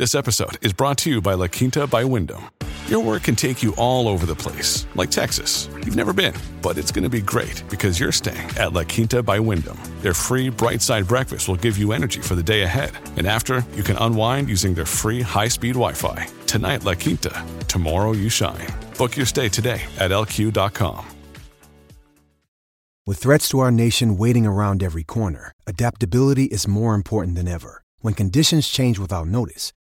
This episode is brought to you by La Quinta by Wyndham. Your work can take you all over the place, like Texas. You've never been, but it's going to be great because you're staying at La Quinta by Wyndham. Their free bright side breakfast will give you energy for the day ahead. And after, you can unwind using their free high speed Wi Fi. Tonight, La Quinta. Tomorrow, you shine. Book your stay today at lq.com. With threats to our nation waiting around every corner, adaptability is more important than ever. When conditions change without notice,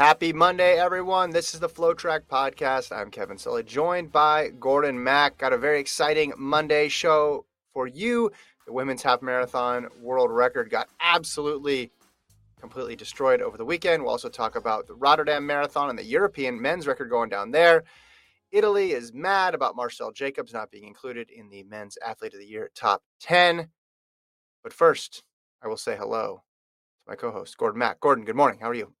Happy Monday, everyone. This is the FloTrack Podcast. I'm Kevin Sully, joined by Gordon Mack. Got a very exciting Monday show for you. The women's half marathon world record got absolutely, completely destroyed over the weekend. We'll also talk about the Rotterdam Marathon and the European men's record going down there. Italy is mad about Marcell Jacobs not being included in the men's athlete of the year top 10. But first, I will say hello to my co host, Gordon Mack. Gordon, good morning. How are you?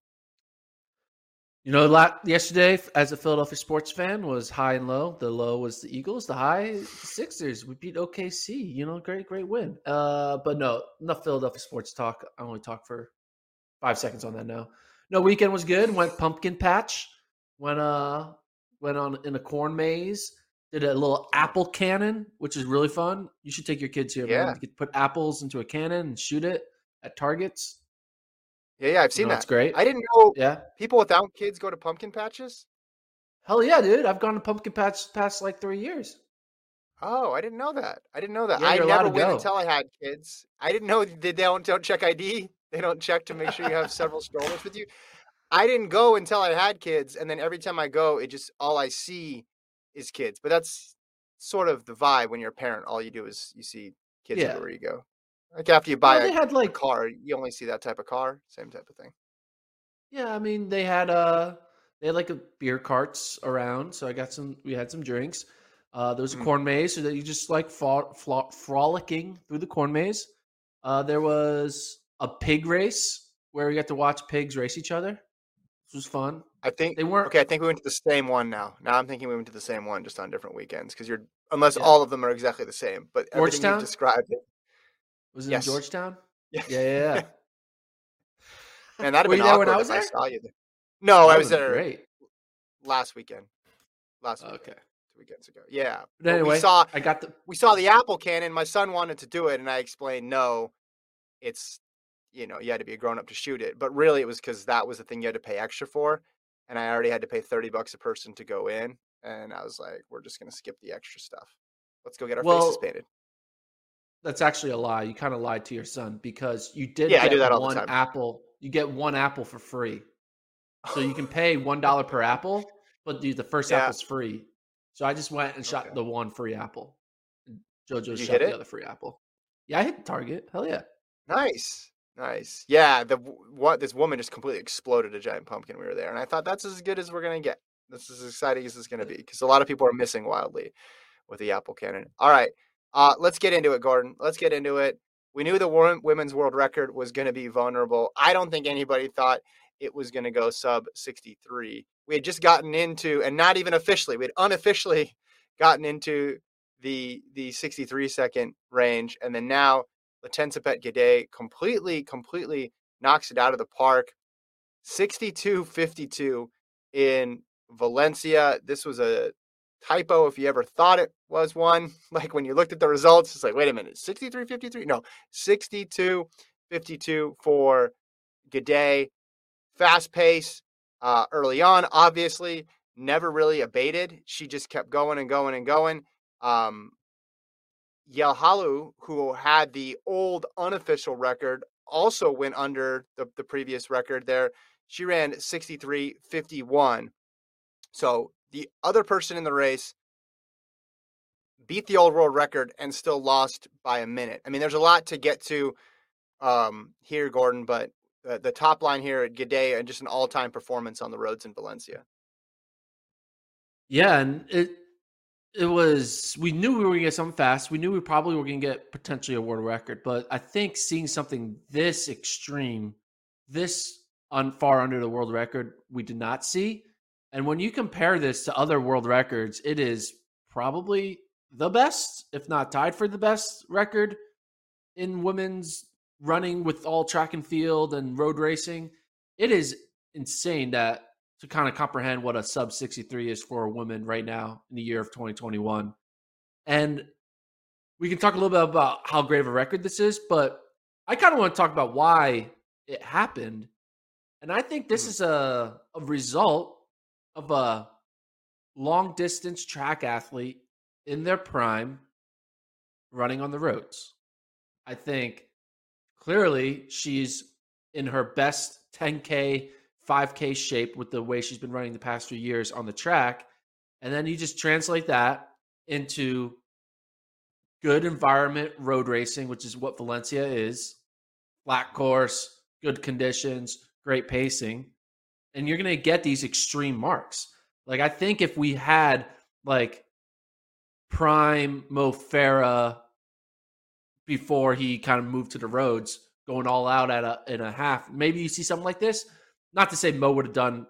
You know, yesterday, as a Philadelphia sports fan, was high and low. The low was the Eagles. The high, the Sixers. We beat OKC. You know, great, great win. Uh, but no, enough Philadelphia sports talk. I only talk for five seconds on that now. No, weekend was good. Went pumpkin patch. Went uh, went on in a corn maze. Did a little apple cannon, which is really fun. You should take your kids here. Yeah, man. You could put apples into a cannon and shoot it at targets. Yeah, yeah, I've seen no, that. That's great. I didn't know. Yeah, people without kids go to pumpkin patches. Hell yeah, dude! I've gone to pumpkin patch past like three years. Oh, I didn't know that. I didn't know that. Yeah, I never went go. until I had kids. I didn't know they don't don't check ID. They don't check to make sure you have several strollers with you. I didn't go until I had kids, and then every time I go, it just all I see is kids. But that's sort of the vibe when you're a parent. All you do is you see kids Yeah. everywhere you go. Like after you buy Well, a, they had a like car, you only see that type of car. Same type of thing. Yeah, I mean they had uh they had like a beer carts around, so I got some. We had some drinks. Uh, there was a Mhm. corn maze, so that you just like fro- fro- frolicking through the corn maze. Uh, there was a pig race where we got to watch pigs race each other. This was fun. I think They weren't. Okay, I think we went to the same one now. Now I'm thinking we went to the same one just on different weekends because you're unless Yeah. all of them are exactly the same. But everything Georgetown? you've described, it, Was it Yes. in Georgetown? yeah, Yeah, yeah. yeah. man, that'd have Were been there when I was if I there? saw you there. No, I That was would've been there Great. last weekend. Last weekend, Okay. two weekends ago. Yeah, But but anyway, we saw I got the. we saw the apple cannon. My son wanted to do it, and I explained no, it's you know you had to be a grown up to shoot it. But really, it was because that was the thing you had to pay extra for, and I already had to pay thirty bucks a person to go in, and I was like, we're just gonna skip the extra stuff. Let's go get our faces painted. That's actually a lie. You kind of lied to your son because you did Yeah, I get do that all the one time. apple. You get one apple for free. So you can pay one dollar per apple, but the, the first Yeah. apple's free. So I just went and shot Okay. the one free apple. JoJo shot the it? other free apple. Yeah, I hit the target. Hell yeah. Nice, nice. Yeah, the what this woman just completely exploded a giant pumpkin. We were there, and I thought that's as good as we're gonna get. This is as exciting as it's gonna be because a lot of people are missing wildly with the apple cannon. All right, uh, let's get into it, Gordon. Let's get into it. We knew the women's world record was going to be vulnerable. I don't think anybody thought it was going to go sub 63. We had just gotten into, and not even officially, we had unofficially gotten into the the 63 second range, and then now Letesenbet Gidey completely completely knocks it out of the park. 62-52 in Valencia. This was a typo if you ever thought it was one. Like when you looked at the results, it's like, wait a minute, 63 53? No, 62 52 for Gidey. Fast pace uh, early on, obviously, never really abated. She just kept going and going and going. Um, Yehualaw, who had the old unofficial record, also went under the, the previous record there. She ran 63 51. So the other person in the race beat the old world record and still lost by a minute. I mean, there's a lot to get to um, here, Gordon, but the, the top line here at Gidey and just an all time performance on the roads in Valencia. Yeah, and it it was we knew we were gonna get something fast. We knew we probably were gonna get potentially a world record, but I think seeing something this extreme, this on far under the world record, we did not see. And when you compare this to other world records, it is probably the best, if not tied for the best record in women's running with all track and field and road racing. It is insane that to kind of comprehend what a sub 63 is for a woman right now in the year of 2021. And we can talk a little bit about how great of a record this is, but I kind of want to talk about why it happened. And I think this mm. is a, a result of a long distance track athlete in their prime running on the roads. I think clearly she's in her best 10K, 5K shape with the way she's been running the past few years on the track. And then you just translate that into good environment road racing, which is what Valencia is flat course, good conditions, great pacing and you're going to get these extreme marks. Like I think if we had like prime Mo Farah before he kind of moved to the roads, going all out at a in a half, maybe you see something like this. Not to say Mo would have done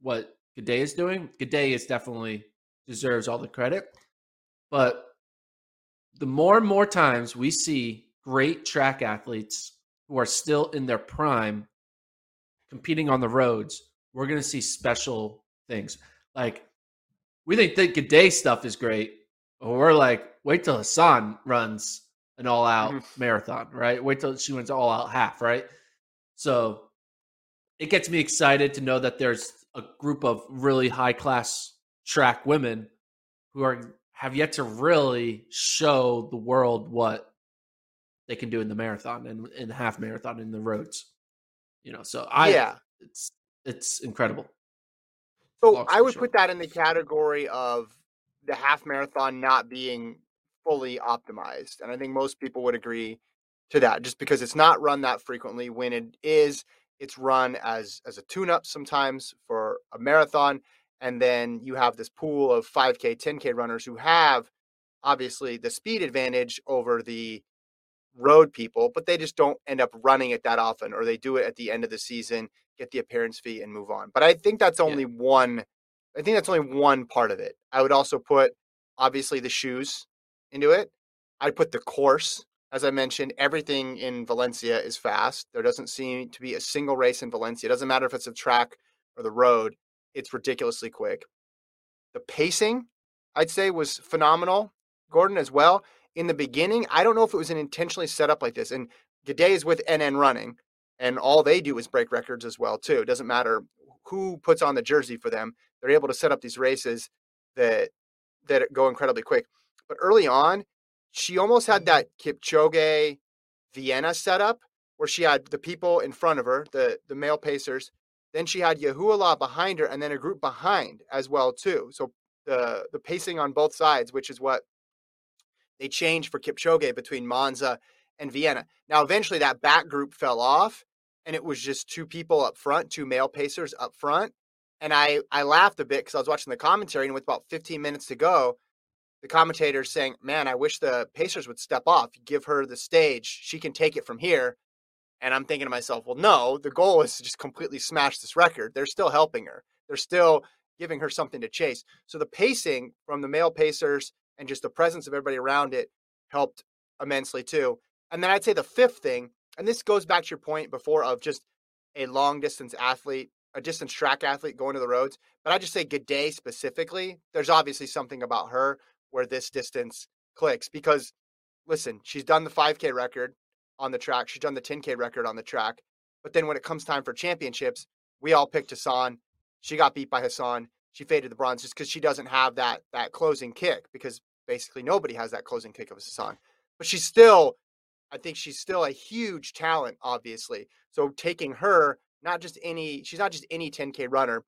what Gidey is doing. Gidey is definitely deserves all the credit, but the more and more times we see great track athletes who are still in their prime competing on the roads we're going to see special things. Like we think the Gidey stuff is great, but we're like, wait till Hassan runs an all out mm-hmm. marathon, right? Wait till she wins all out half, right? So it gets me excited to know that there's a group of really high class track women who are have yet to really show the world what they can do in the marathon and in the half marathon in the roads. You know, so I yeah, it's it's incredible. So I would sure. put that in the category of the half marathon not being fully optimized. And I think most people would agree to that just because it's not run that frequently. When it is, it's run as as a tune-up sometimes for a marathon. And then you have this pool of 5K, 10K runners who have obviously the speed advantage over the road people, but they just don't end up running it that often, or they do it at the end of the season, get the appearance fee, and move on. But I think that's only yeah. one. I think that's only one part of it. I would also put obviously the shoes into it. I'd put the course, as I mentioned. Everything in Valencia is fast. There doesn't seem to be a single race in Valencia. It doesn't matter if it's a track or the road. It's ridiculously quick. The pacing, I'd say, was phenomenal. Gordon as well in the beginning, I don't know if it was an intentionally set up like this. And Gidey is with NN running, and all they do is break records as well too. It doesn't matter who puts on the jersey for them; they're able to set up these races that that go incredibly quick. But early on, she almost had that Kipchoge Vienna setup where she had the people in front of her, the the male pacers. Then she had Yehualaw behind her, and then a group behind as well too. So the the pacing on both sides, which is what they changed for Kipchoge between Monza and Vienna. Now, eventually that back group fell off and it was just two people up front, two male pacers up front. And I, I laughed a bit because I was watching the commentary and with about 15 minutes to go, the commentator saying, Man, I wish the Pacers would step off, give her the stage. She can take it from here. And I'm thinking to myself, well, no, the goal is to just completely smash this record. They're still helping her. They're still giving her something to chase. So the pacing from the male Pacers and just the presence of everybody around it helped immensely too. And then I'd say the fifth thing, and this goes back to your point before of just a long distance athlete, a distance track athlete going to the roads. But I just say Gidey specifically, there's obviously something about her where this distance clicks because listen, she's done the 5K record on the track, she's done the 10K record on the track. But then when it comes time for championships, we all picked Hassan. She got beat by Hassan. She faded the bronze just because she doesn't have that that closing kick because basically nobody has that closing kick of Hassan. But she's still, I think she's still a huge talent, obviously. So taking her, not just any, she's not just any 10K runner.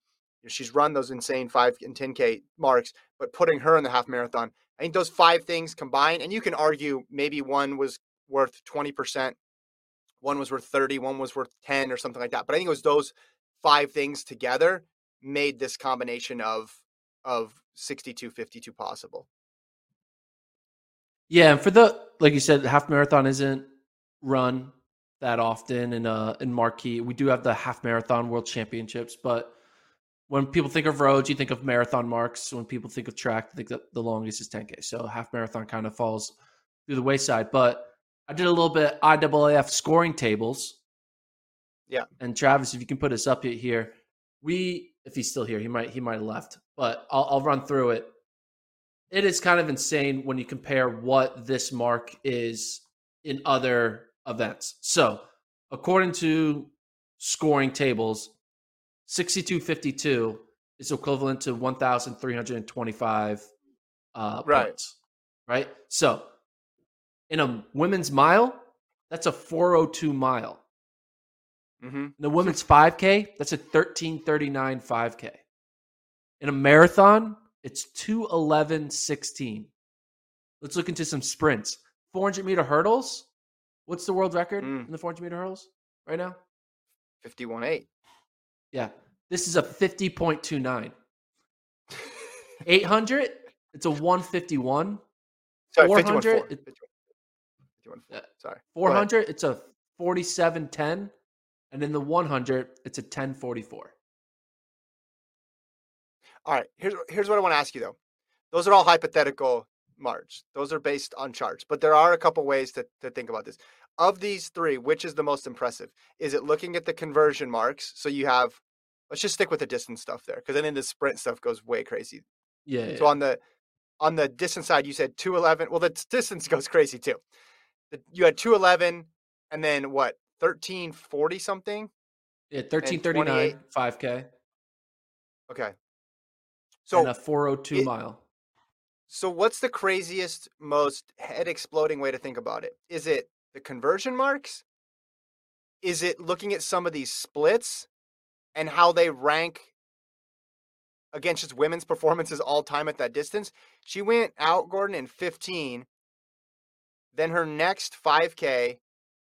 She's run those insane five and 10K marks, but putting her in the half marathon, I think those five things combined, and you can argue maybe one was worth 20%, one was worth 30, one was worth 10 or something like that. But I think it was those five things together made this combination of of 62 52 possible. Yeah, and for the like you said, half marathon isn't run that often in uh in marquee. We do have the half marathon world championships, but when people think of roads, you think of marathon marks. When people think of track, they think that the longest is 10K. So half marathon kind of falls through the wayside. But I did a little bit IAAF scoring tables. Yeah. And Travis, if you can put us up here, we if he's still here, he might he might have left, but I'll, I'll run through it. It is kind of insane when you compare what this mark is in other events. So, according to scoring tables, 6252 is equivalent to 1,325 uh, right. points. Right. So in a women's mile, that's a 402 mile. Mm-hmm. In the women's 5K, that's a 1339 5K. In a marathon, it's 211.16. Let's look into some sprints. 400 meter hurdles. What's the world record Mm. in the 400 meter hurdles right now? 51.8. Yeah. This is a 50.29. 800, it's a 151. Sorry, 400, 51.4. it- 51.4. Yeah. Sorry. Go ahead. 400, it's a 4710. And in the 100, it's a 1044. All right. Here's here's what I want to ask you though. Those are all hypothetical marks. Those are based on charts, but there are a couple ways to, to think about this. Of these three, which is the most impressive? Is it looking at the conversion marks? So you have, let's just stick with the distance stuff there, because then the sprint stuff goes way crazy. Yeah. So on the on the distance side, you said two eleven. Well, the distance goes crazy too. You had two eleven, and then what? Thirteen forty something. yeah 1339 5K. Okay. So, a 402 it- mile. So, what's the craziest, most head exploding way to think about it? Is it the conversion marks? Is it looking at some of these splits and how they rank against just women's performances all time at that distance? She went out, Gordon, in 15. Then her next 5K,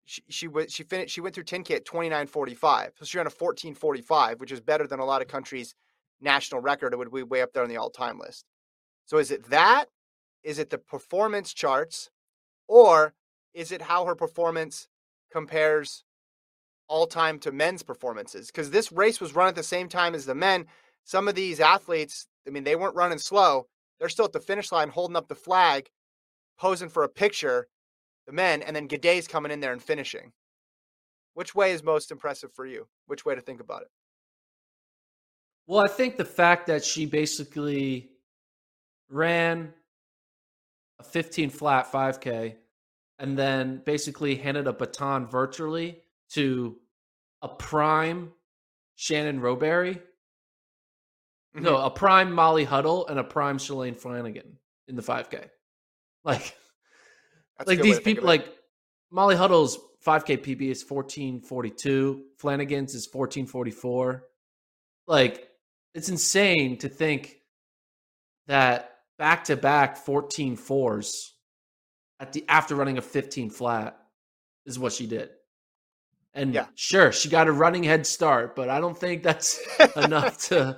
she, she was she finished she went through 10K at 29.45. So she ran a 14.45, which is better than a lot of countries' national record. It would be way up there on the all-time list. So is it that? Is it the performance charts? Or is it how her performance compares all time to men's performances? Because this race was run at the same time as the men. Some of these athletes, I mean, they weren't running slow. They're still at the finish line holding up the flag, posing for a picture, the men, and then Gidey's coming in there and finishing. Which way is most impressive for you? Which way to think about it? Well, I think the fact that she basically ran a 15 flat 5K and then basically handed a baton virtually to a prime Shannon Rowbury. No, Mm-hmm. a prime Molly Huddle and a prime Shalane Flanagan in the 5K. Like, That's like these people, like Molly Huddle's 5K PB is 1442. Flanagan's is 1444. Like, it's insane to think that back to back 14 fours at the after running a 15 flat is what she did. And Yeah. sure, she got a running head start, but I don't think that's enough to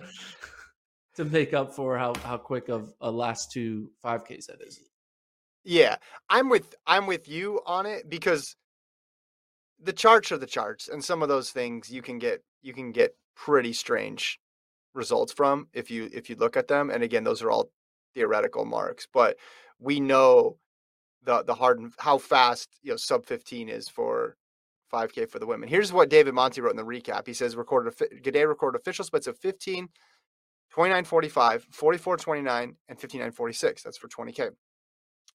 to make up for how how quick of a last two 5Ks that is. Yeah, I'm with I'm with you on it because the charts are the charts, and some of those things you can get you can get pretty strange results from if you if you look at them. And again, those are all theoretical marks. But we know the the hard and how fast you know sub 15 is for 5K for the women. Here's what David Monti wrote in the recap. He says recorded Gidey recorded official splits of 15, 29.45, 44.29, and 59.46. That's for 20K.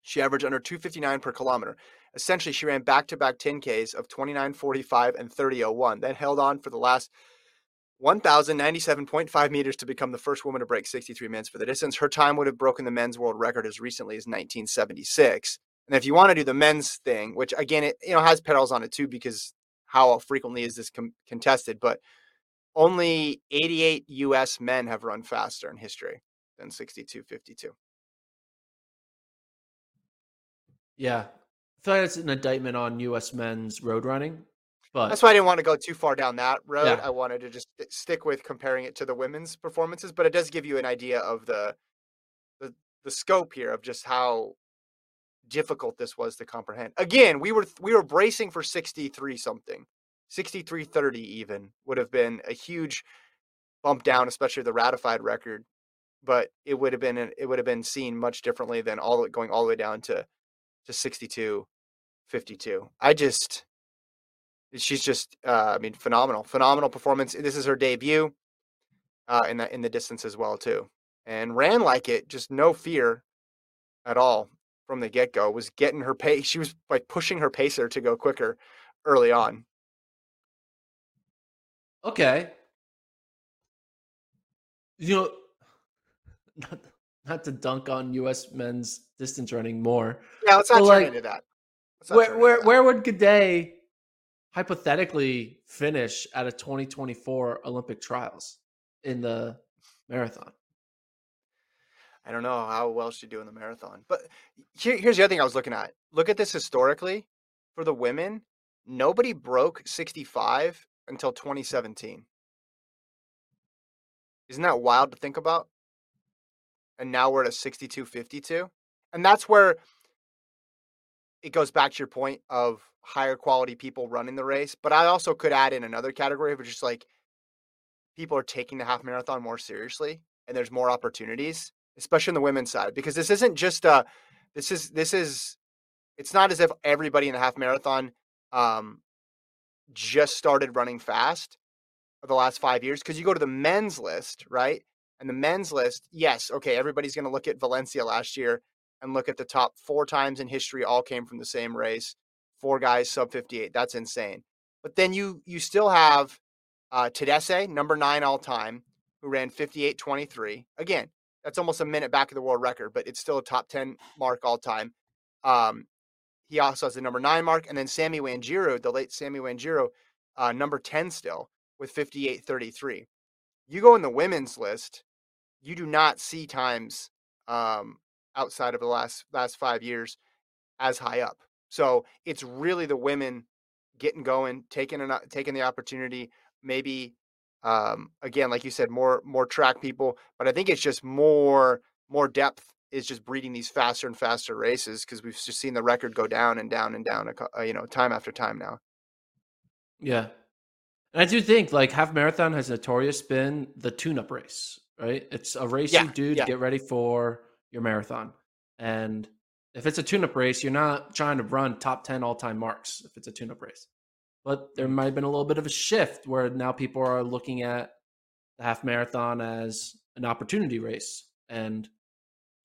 She averaged under 259 per kilometer. Essentially, she ran back to back 10Ks of 29.45 and 30.01, then held on for the last 1,097.5 meters to become the first woman to break 63 minutes for the distance. Her time would have broken the men's world record as recently as 1976. And if you want to do the men's thing, which again, it you know has pedals on it too, because how frequently is this com- contested? But only 88 U.S. men have run faster in history than 62.52. Yeah, I feel like it's an indictment on U.S. men's road running. But that's why I didn't want to go too far down that road. Yeah. I wanted to just stick with comparing it to the women's performances, but it does give you an idea of the the the scope here of just how difficult this was to comprehend. Again, we were we were bracing for 63 something. 63.30 even would have been a huge bump down, especially the ratified record. But it would have been it would have been seen much differently than all going all the way down to to 62 52. I just she's just uh, I mean phenomenal. Phenomenal performance. This is her debut uh, in the in the distance as well too. And ran like it, just no fear at all from the get go. Was getting her pace. She was like pushing her pacer to go quicker early on. okay, you know, not not to dunk on U.S. men's distance running more. Yeah, let's not turn like, into that. Where where that. where would Gidey hypothetically finish at a 2024 Olympic trials in the marathon? I don't know how well she'd do in the marathon. But here, here's the other thing I was looking at. Look at this historically for the women. Nobody broke 65 until 2017. Isn't that wild to think about? And now we're at a 62.52. And that's where it goes back to your point of higher quality people running the race. But I also could add in another category of just like people are taking the half marathon more seriously and there's more opportunities, especially on the women's side, because this isn't just a this is this is it's not as if everybody in the half marathon um just started running fast for the last five years. Because you go to the men's list, right? And the men's list, yes, okay, everybody's gonna look at Valencia last year and look at the top four times in history, all came from the same race. Four guys sub 58. That's insane. But then you you still have uh Tadese, number nine all time, who ran 58.23. Again, that's almost a minute back of the world record, but it's still a top 10 mark all time. Um, he also has the number nine mark, and then Sammy Wanjiru, the late Sammy Wanjiru, uh, number 10 still with 58.33. You go in the women's list, you do not see times um, outside of the last last five years as high up. So it's really the women getting going, taking an, taking the opportunity, maybe um, again, like you said, more more track people, but I think it's just more more depth is just breeding these faster and faster races because we've just seen the record go down and down and down, uh, you know, time after time now. Yeah. And I do think like half marathon has notorious been the tune up race, right? It's a race Yeah, you do to yeah. get ready for your marathon. And if it's a tune up race, you're not trying to run top 10 all time marks if it's a tune up race. But there mm-hmm. might have been a little bit of a shift where now people are looking at the half marathon as an opportunity race and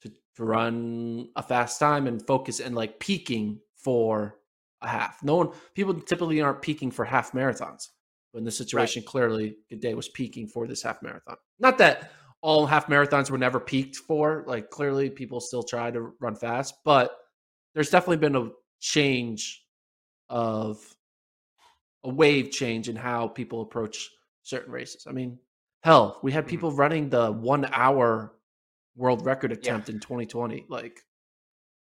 to, to run a fast time and focus and like peaking for a half. No one, people typically aren't peaking for half marathons. But in this situation, clearly, Gidey was peaking for this half marathon. Not that all half marathons were never peaked for. Like clearly, people still try to run fast, but there's definitely been a change of a wave change in how people approach certain races. I mean, hell, we had Mhm. people running the one hour world record attempt in 2020. Like,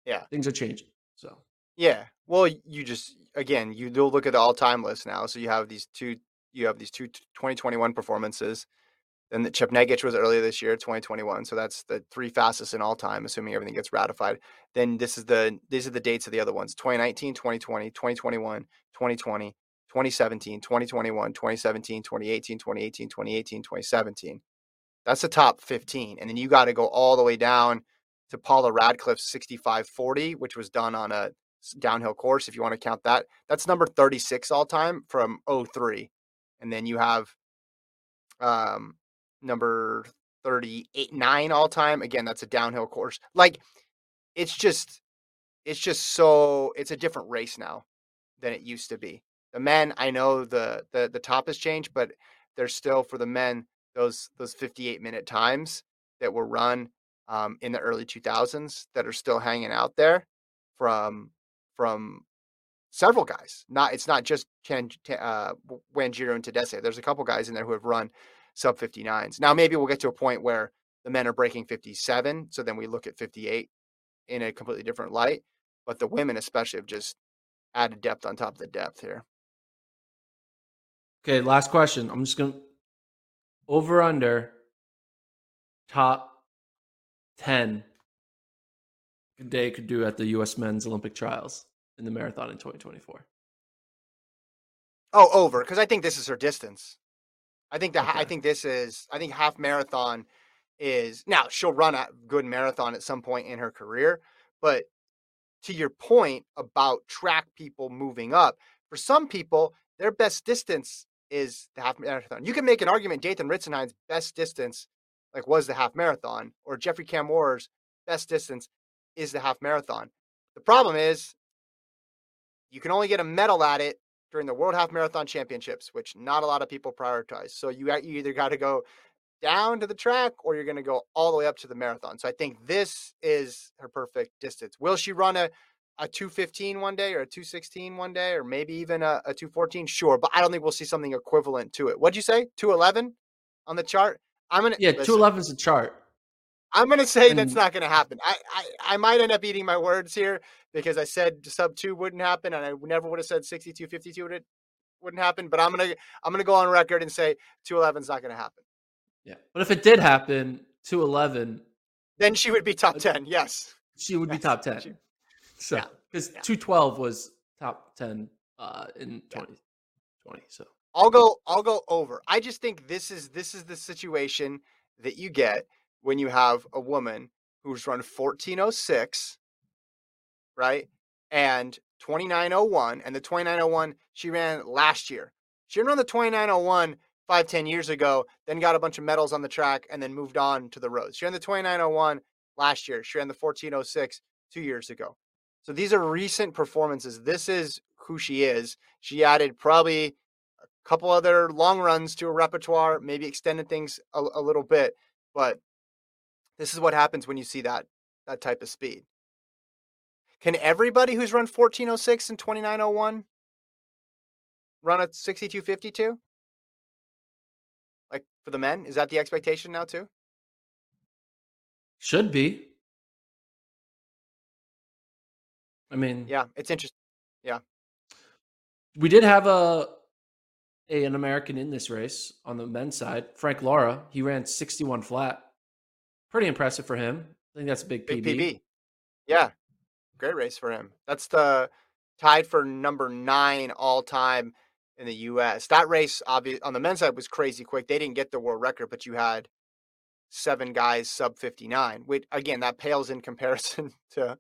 Yeah. things are changing. So, Yeah. Well, you just again, you do look at the all-time list now. So you have these two you have these two 2021 performances. Then the Chepngetich was earlier this year, 2021. So that's the three fastest in all time, assuming everything gets ratified. Then this is the these are the dates of the other ones. 2019, 2020, 2021, 2020, 2017, 2021, 2017, 2018, 2018, 2018, 2017. That's the top 15. And then you got to go all the way down to Paula Radcliffe's 6540, which was done on a downhill course, if you want to count that. That's number 36 all time from 03. And then you have um, number 38 9 all time. Again, that's a downhill course. Like it's just it's just so it's a different race now than it used to be. The men, I know the the the top has changed, but there's still for the men those those 58 minute times that were run um, in the early 2000s that are still hanging out there from from several guys. Not it's not just Chan, uh, Wanjiru and Tadese. There's a couple guys in there who have run sub 59s. Now maybe we'll get to a point where the men are breaking 57, so then we look at 58 in a completely different light. But the women especially have just added depth on top of the depth here. Okay, last question. I'm just gonna over under top ten Day could do at the U.S. Men's Olympic Trials in the marathon in 2024. Oh, over because I think this is her distance. I think that Okay. I think this is I think half marathon is now she'll run a good marathon at some point in her career, but to your point about track people moving up, for some people their best distance is the half marathon. You can make an argument Dathan Ritzenhein's best distance like was the half marathon or Geoffrey Kamworor's best distance is the half marathon. The problem is you can only get a medal at it during the World Half Marathon Championships, which not a lot of people prioritize. So you, got- you either got to go down to the track or you're going to go all the way up to the marathon. So I think this is her perfect distance. Will she run a, a 215 one day or a 216 one day or maybe even a, a 214? Sure, but I don't think we'll see something equivalent to it. What'd you say? 211 on the chart? I'm going to Yeah, 211 is a chart. I'm going to say that's not going to happen. I, I I might end up eating my words here because I said sub two wouldn't happen, and I never would have said 62, 52 would wouldn't happen. But I'm gonna I'm gonna go on record and say 211 is not going to happen. Yeah, but if it did happen, 211, Then she would be top ten. Yes. she would be top 10. she- So, yeah, because yeah. 212 was top 10 uh, in Yeah. 2020. So, I'll go I'll go over. I just think this is this is the situation that you get when you have a woman who's run 1406, right? And 2901 and the 2901 she ran last year. She run the 2901 five, 10 years ago, then got a bunch of medals on the track and then moved on to the roads. She ran the 2901 last year. She ran the 1406 two years ago. So these are recent performances. This is who she is. She added probably a couple other long runs to her repertoire, maybe extended things a, a little bit, but this is what happens when you see that that type of speed. Can everybody who's run 1406 and 2901 run a 6252? Like for the men, is that the expectation now too? should be. I mean, Yeah, it's interesting. Yeah. We did have a, a an American in this race on the men's side, Frank Lara. He ran 61 flat. Pretty impressive for him. I think that's a big PB. Big PB. Yeah, great race for him. That's the tied for number nine all time in the U.S. That race, obvious on the men's side, was crazy quick. They didn't get the world record, but you had seven guys sub 59. Which again, that pales in comparison to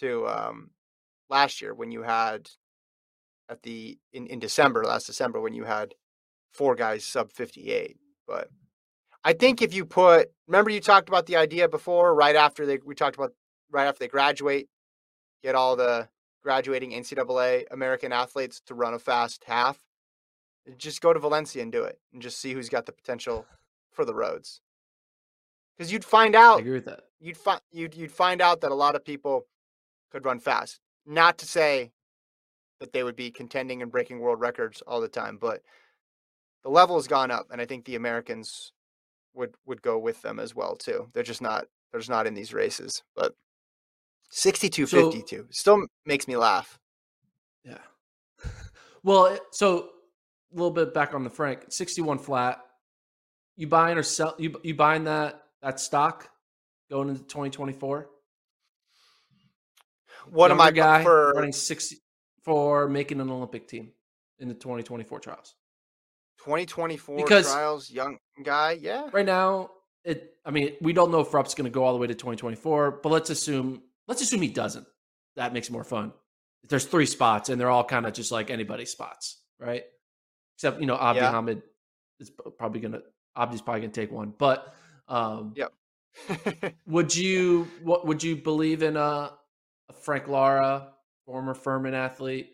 to um, last year when you had at the in, in December, last December, when you had four guys sub 58. But I think if you put, remember you talked about the idea before, right after they, we talked about right after they graduate, get all the graduating NCAA American athletes to run a fast half. Just go to Valencia and do it, and just see who's got the potential for the roads. Because you'd find I out, agree with that. you'd find you'd you'd find out that a lot of people could run fast. Not to say that they would be contending and breaking world records all the time, but the level has gone up, and I think the Americans would would go with them as well too. They're just not they're just not in these races. But 62 So- 52 still makes me laugh. Yeah. well, so a little bit back on the Frank, 61 flat. You buying or sell you you buying that that stock going into 2024? What am I Younger guy for running 60 for making an Olympic team in the 2024 trials? 2024 Because- trials? Young guy, yeah. Right now, it. I mean, we don't know if Rupp's going to go all the way to 2024, but let's assume let's assume he doesn't. That makes it more fun. There's three spots, and they're all kind of just like anybody's spots, right? Except you know, Abdi Yeah. Hamid is probably going to Abdi's probably going to take one, but um, Yep. would you what would you believe in a, a Frank Lara, former Furman athlete?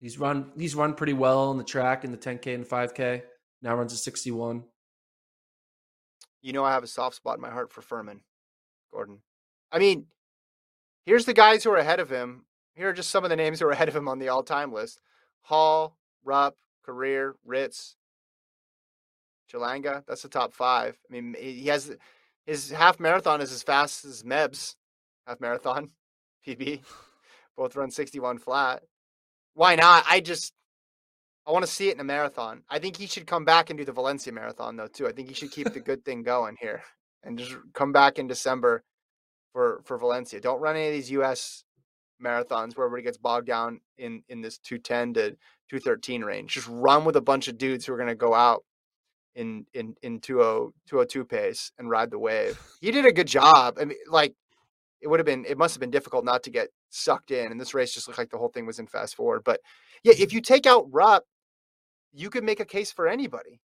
He's run he's run pretty well on the track in the 10k and 5k. Now runs a 61. You know I have a soft spot in my heart for Furman, Gordon. I mean, here's the guys who are ahead of him. Here are just some of the names who are ahead of him on the all-time list: Hall, Rupp, Korir, Ritz, Chelanga. That's the top five. I mean, he has his half marathon is as fast as Meb's half marathon PB. Both run 61 flat. Why not? I just I want to see it in a marathon. I think he should come back and do the Valencia marathon though too. I think he should keep the good thing going here and just come back in December for for Valencia. Don't run any of these US marathons where everybody gets bogged down in in this 210 to 213 range. Just run with a bunch of dudes who are going to go out in in in 20 202 pace and ride the wave. He did a good job. I mean like it would have been it must have been difficult not to get sucked in and this race just looked like the whole thing was in fast forward. But yeah, if you take out Rupp, you could make a case for anybody.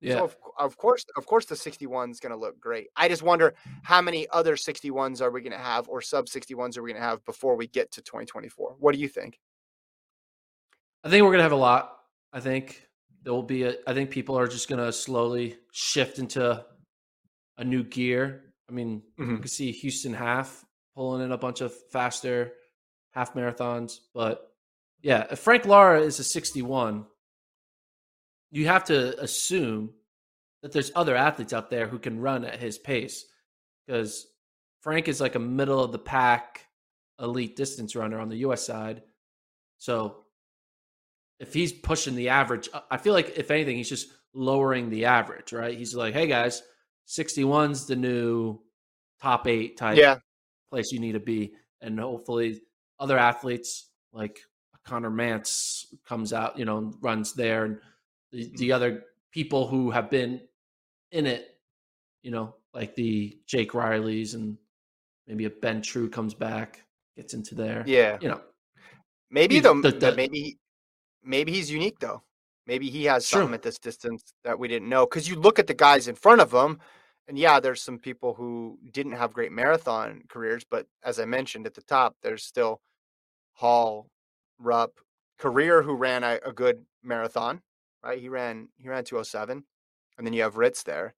Yeah. So of, of course, of course, the 61 is going to look great. I just wonder how many other 61s are we going to have, or sub 61s are we going to have before we get to 2024? What do you think? I think we're gonna have a lot. I think there will be a. I think people are just gonna slowly shift into a new gear. I mean, you Mhm. can see Houston half pulling in a bunch of faster half marathons, but yeah, if Frank Lara is a 61, you have to assume that there's other athletes out there who can run at his pace because Frank is like a middle of the pack elite distance runner on the US side. So if he's pushing the average, I feel like if anything, he's just lowering the average, right? He's like, hey guys, 61's the new top eight type Yeah, place you need to be. And hopefully other athletes like Conner Mantz comes out, you know, runs there and the, mm-hmm. the other people who have been in it, you know, like the Jake Rileys and maybe a Ben True comes back, gets into there. yeah. You know, Maybe You- the, the- the, the- maybe maybe he's unique though. Maybe he has True. something at this distance that we didn't know. Because you look at the guys in front of him, and yeah, there's some people who didn't have great marathon careers, but as I mentioned at the top, there's still Hall, Rupp, Korir who ran a, a good marathon, right? He ran he ran 207, and then you have Ritz there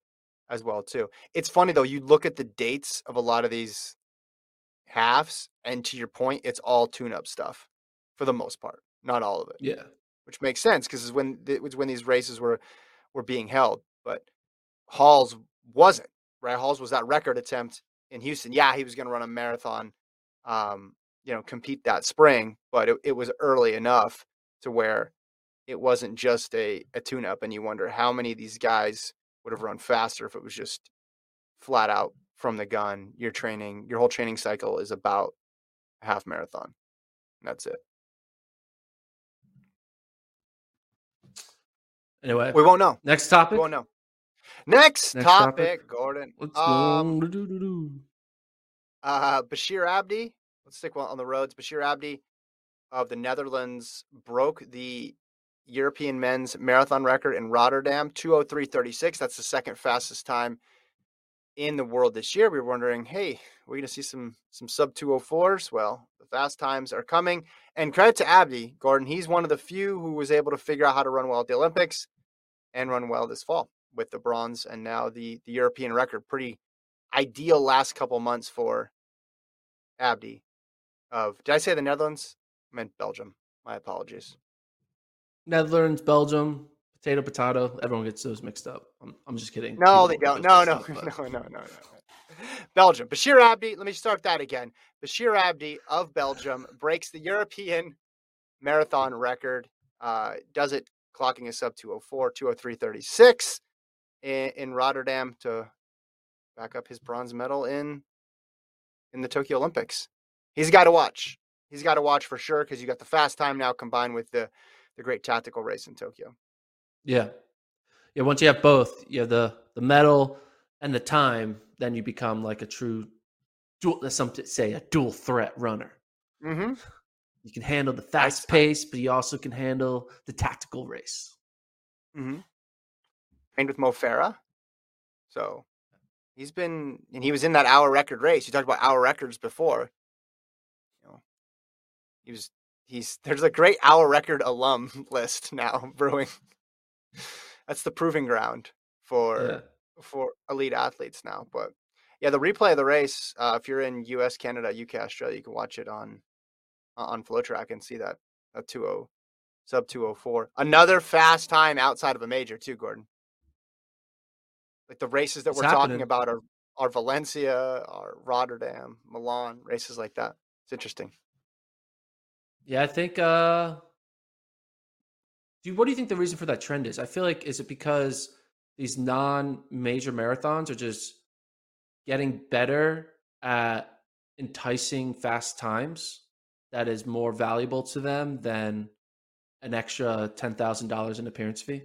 as well too. It's funny though. You look at the dates of a lot of these halves, and to your point, it's all tune-up stuff for the most part, not all of it yeah. which makes sense because it's when it was when these races were were being held. But Halls wasn't right. Halls was that record attempt in Houston. Yeah, he was going to run a marathon, um, you know, compete that spring, but it, it was early enough to where it wasn't just a, a tune up. And you wonder how many of these guys would have run faster if it was just flat out from the gun. Your training, your whole training cycle is about a half marathon. That's it. Anyway, We won't know. next topic. We won't know. Next, Next topic, topic. Gordon. Let's Um, go. Uh, Bashir Abdi. Let's stick on the roads. Bashir Abdi of the Netherlands broke the European men's marathon record in Rotterdam, 203.36. That's the second fastest time in the world this year. We were wondering, hey, we're going to see some some sub 204s. Well, the fast times are coming. And credit to Abdi, Gordon. He's one of the few who was able to figure out how to run well at the Olympics and run well this fall with the bronze and now the the European record. Pretty ideal last couple months for Abdi. Of did I say the Netherlands? I meant Belgium. My apologies. Netherlands, Belgium, potato, potato. Everyone gets those mixed up. I'm, I'm just kidding. No, they don't. No, no, up, no, no, no, no, no. Belgium. Bashir Abdi. Let me start that again. Bashir Abdi of Belgium breaks the European marathon record. Uh, does it clocking a sub 204, 203.36 in, in Rotterdam to back up his bronze medal in in the Tokyo Olympics. He's got to watch. He's got to watch for sure because you got the fast time now combined with the the great tactical race in Tokyo. Yeah. Yeah. Once you have both, you have the the medal, and the time, then you become like a true dual. Some say a dual threat runner. Mm-hmm. You can handle the fast pace, but you also can handle the tactical race. Mm-hmm. Trained with Mo Farah, so he's been and he was in that hour record race. You talked about hour records before. You know, he was he's there's a great hour record alum list now brewing. That's the proving ground for yeah. for elite athletes now. But yeah, the replay of the race, uh, if you're in U.S., Canada, UK, Australia, you can watch it on on FloTrack and see that a 2 sub 204. Another fast time outside of a major too, Gordon. Like the races that it's we're happening. talking about are are Valencia, are Rotterdam, Milan, races like that. It's interesting. Yeah, I think uh dude, what do you think the reason for that trend is? I feel like is it because these non-major marathons are just getting better at enticing fast times that is more valuable to them than an extra $10,000 in appearance fee?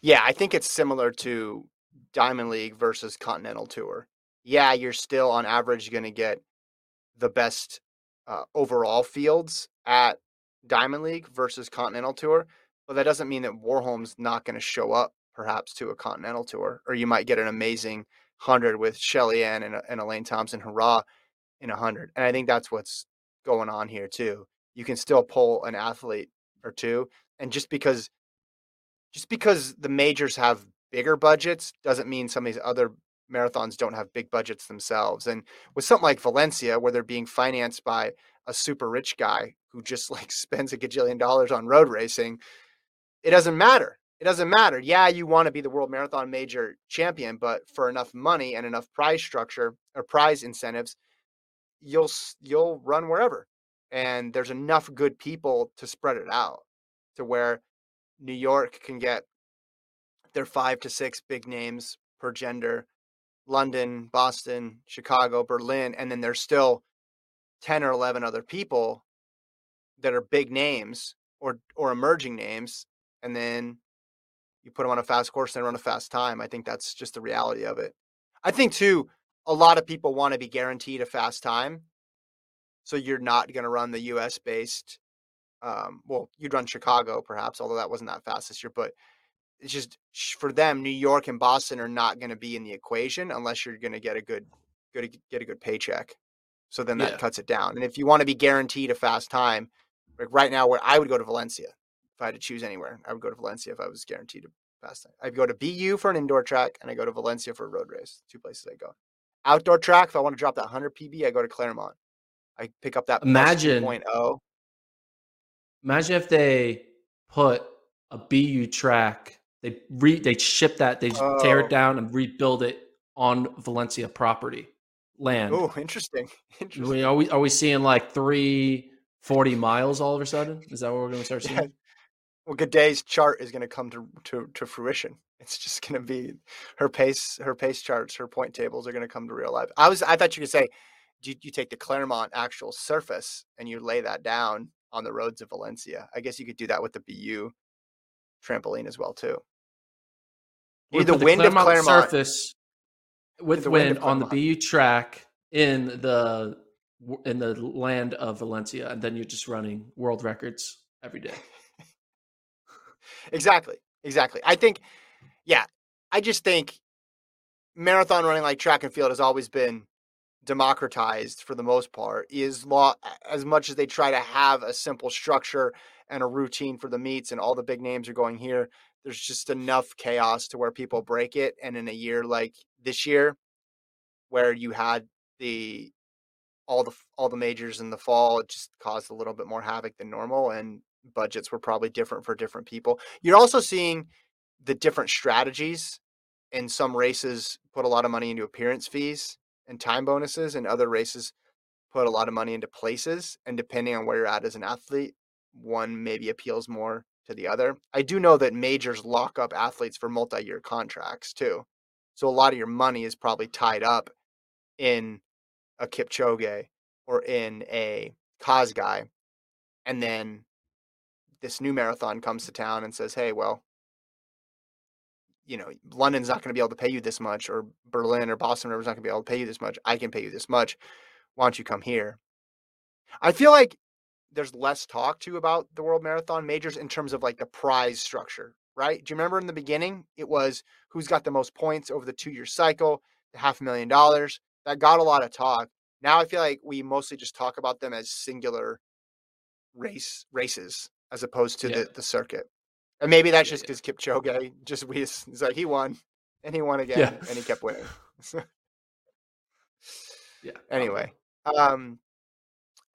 Yeah, I think it's similar to Diamond League versus Continental Tour. Yeah, you're still on average going to get the best uh, overall fields at Diamond League versus Continental Tour, but that doesn't mean that Warholm's not going to show up perhaps to a Continental Tour, or you might get an amazing hundred with Shelly Ann and, and Elaine Thompson Herah in a hundred. And I think that's what's going on here too. You can still pull an athlete or two, and just because just because the majors have bigger budgets doesn't mean some of these other marathons don't have big budgets themselves. And with something like Valencia, where they're being financed by a super rich guy who just like spends a gajillion dollars on road racing, it doesn't matter. It doesn't matter. Yeah, you want to be the world marathon major champion, but for enough money and enough prize structure or prize incentives, you'll you'll run wherever. And there's enough good people to spread it out to where New York can get their five to six big names per gender, London, Boston, Chicago, Berlin, and then there's still 10 or 11 other people that are big names or or emerging names and then you put them on a fast course and they run a fast time. I think that's just the reality of it. I think too a lot of people want to be guaranteed a fast time. So you're not going to run the US based um, well, you'd run Chicago perhaps, although that wasn't that fast this year, but it's just for them, New York and Boston are not going to be in the equation unless you're going to get a good, good get a good paycheck. So then that yeah. cuts it down. And if you want to be guaranteed a fast time, like right now, where I would go to Valencia if I had to choose anywhere, I would go to Valencia if I was guaranteed a fast time. I'd go to BU for an indoor track, and I go to Valencia for a road race. Two places I go. Outdoor track, if I want to drop that 100 PB, I go to Claremont. I pick up that imagine 2.0. Imagine if they put a BU track they re they ship that they oh. tear it oh. down and rebuild it on Valencia property land. Oh, interesting. Interesting. Are we are we seeing like three forty miles all of a sudden? Is that what we're going to start seeing? Yeah. Well, Gidey's chart is going to come to, to to fruition. It's just going to be her pace, her pace charts, her point tables are going to come to real life. I was, I thought you could say, you, you take the Claremont actual surface and you lay that down on the roads of Valencia. I guess you could do that with the BU trampoline as well too. With the, the wind Claremont of Claremont surface with the wind, wind on the BU track in the in the land of Valencia, and then you're just running world records every day. exactly, exactly. I think, yeah, I just think marathon running like track and field has always been democratized for the most part is law as much as they try to have a simple structure and a routine for the meets and all the big names are going here there's just enough chaos to where people break it and in a year like this year where you had the all the all the majors in the fall it just caused a little bit more havoc than normal and budgets were probably different for different people. You're also seeing the different strategies in some races put a lot of money into appearance fees and time bonuses and other races put a lot of money into places and depending on where you're at as an athlete one maybe appeals more to the other i do know that majors lock up athletes for multi-year contracts too so a lot of your money is probably tied up in a kipchoge or in a Kosgei and then this new marathon comes to town and says hey well you know, London's not going to be able to pay you this much, or Berlin or Boston or not going to be able to pay you this much. I can pay you this much. Why don't you come here? I feel like there's less talk to about the World Marathon majors in terms of like the prize structure, right? Do you remember in the beginning it was who's got the most points over the two year cycle, the half a million dollars? That got a lot of talk. Now I feel like we mostly just talk about them as singular race races as opposed to yeah. the, the circuit. And maybe that's just because Kipchoge just we it's like he won and he won again yeah. and he kept winning. yeah. Anyway, um,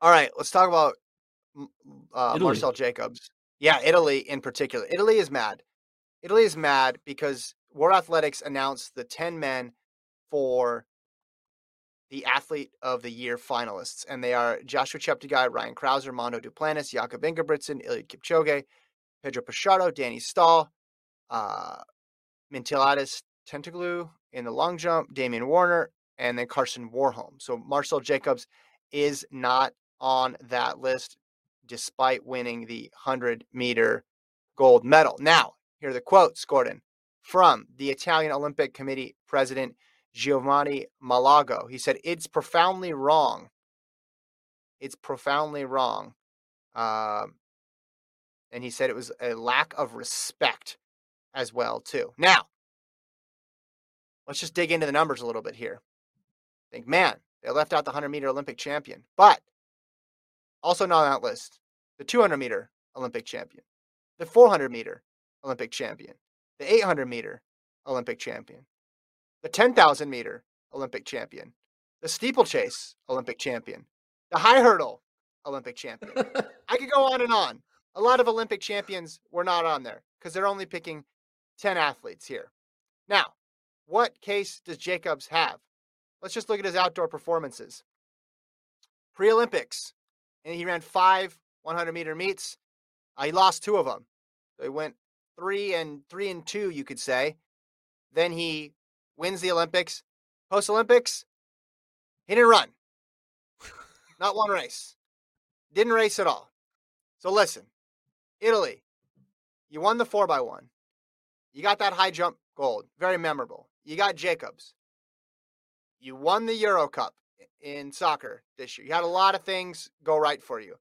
all right, let's talk about uh, Marcell Jacobs. Yeah, Italy in particular. Italy is mad. Italy is mad because World Athletics announced the ten men for the Athlete of the Year finalists, and they are Joshua Cheptegei, Ryan Crouser, Mondo Duplantis, Jakob Ingebrigtsen, Eliud Kipchoge, Pedro Pichardo, Danny Stahl, uh, Miltiadis Tentoglou in the long jump, Damian Warner, and then Karsten Warholm. So Marcell Jacobs is not on that list despite winning the 100 meter gold medal. Now, here are the quotes, Gordon, from the Italian Olympic Committee president Giovanni Malago. He said, It's profoundly wrong. It's profoundly wrong. Um, and he said it was a lack of respect as well too. Now, let's just dig into the numbers a little bit here. Think, man, they left out the 100 meter Olympic champion, but also not on that list, the 200 meter Olympic champion, the 400 meter Olympic champion, the 800 meter Olympic champion, the 10,000 meter Olympic champion, the steeplechase Olympic champion, the high hurdle Olympic champion. I could go on and on a lot of Olympic champions were not on there because they're only picking 10 athletes here. Now, what case does Jacobs have? Let's just look at his outdoor performances. Pre Olympics, and he ran five 100 meter meets. Uh, lost two of them. So he went three and three and two, you could say. Then he wins the Olympics. Post Olympics, he didn't run. Not one race. Didn't race at all. So listen, Italy, you won the 4 by one You got that high jump gold. Very memorable. You got Jacobs. You won the Euro Cup in soccer this year. You had a lot of things go right for you.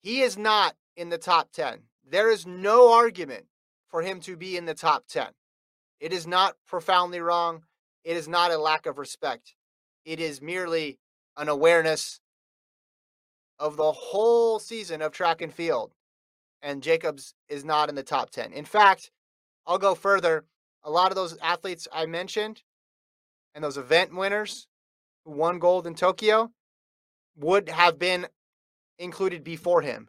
He is not in the top 10. There is no argument for him to be in the top 10. It is not profoundly wrong. It is not a lack of respect. It is merely an awareness of the whole season of track and field and Jacobs is not in the top 10. In fact, I'll go further. A lot of those athletes I mentioned and those event winners who won gold in Tokyo would have been included before him.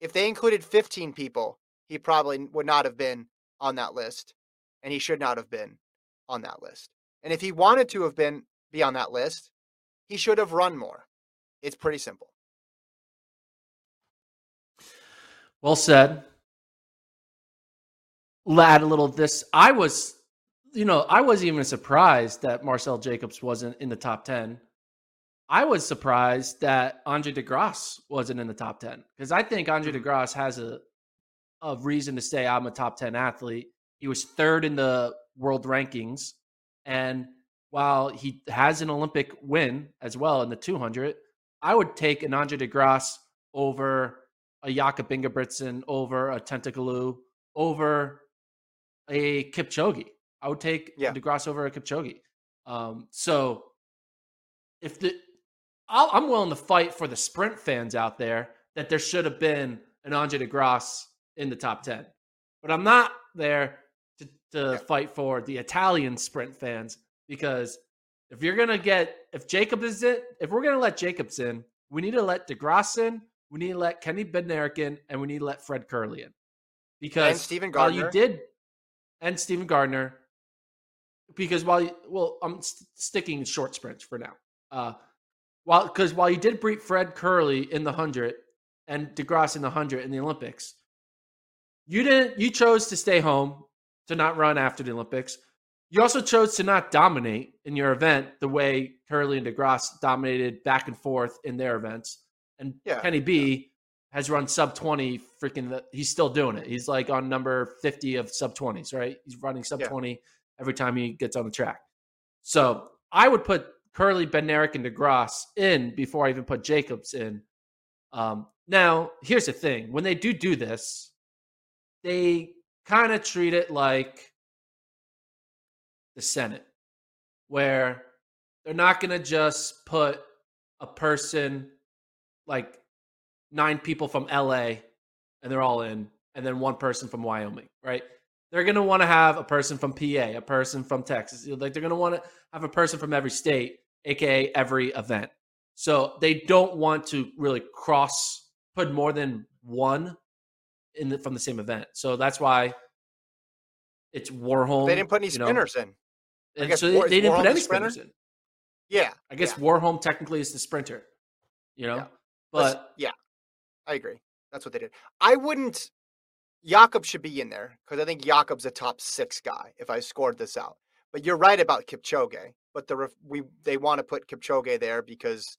If they included 15 people, he probably would not have been on that list, and he should not have been on that list. And if he wanted to have been be on that list, he should have run more. It's pretty simple. Well said. Add a little this. I was, you know, I wasn't even surprised that Marcell Jacobs wasn't in the top 10. I was surprised that Andre DeGrasse wasn't in the top 10 because I think Andre De mm-hmm. Has a, a reason to say I'm a top 10 athlete. He was third in the world rankings. And while he has an Olympic win as well in the 200, I would take an Andre DeGrasse over a Jakob Ingebrigtsen over a Tentoglou over a Kipchoge. I would take yeah. DeGrasse over a Kipchoge. Um, so if the i am willing to fight for the sprint fans out there that there should have been an Andre DeGrasse in the top 10. But I'm not there to, to fight for the Italian sprint fans because if you're going to get, if Jacob is in, if we're going to let Jacobs in, we need to let DeGrasse in we need to let Kenny Bednarek in, and we need to let Fred Kerley in. Because and Steven Gardiner. while you did, and Steven Gardiner, because while you, well, I'm st- sticking short sprints for now. Uh, while because while you did beat Fred Kerley in the hundred and DeGrasse in the hundred in the Olympics, you didn't. You chose to stay home to not run after the Olympics. You also chose to not dominate in your event the way Kerley and DeGrasse dominated back and forth in their events and yeah. Kenny B has run sub 20 freaking the, he's still doing it. He's like on number 50 of sub 20s, right? He's running sub Yeah. 20 every time he gets on the track. So I would put Kerley, Bednarek, and DeGrasse in before I even put Jacobs in. Um, now, here's the thing when they do do this, they kind of treat it like the Senate, where they're not going to just put a person like nine people from LA and they're all in, and then one person from Wyoming, right? They're going to want to have a person from PA, a person from Texas. Like they're going to want to have a person from every state, aka every event. So they don't want to really cross put more than one in the, from the same event. So that's why it's Warholm. They didn't put any you know, sprinters in. I and guess so War- they, didn't Warholm put any sprinter? sprinters in. Yeah. I guess yeah. Warholm technically is the sprinter, you know. Yeah. But yeah, I agree. That's what they did. I wouldn't. Jakob should be in there because I think Jakob's a top six guy. If I scored this out, but you're right about Kipchoge. But the ref- we they want to put Kipchoge there because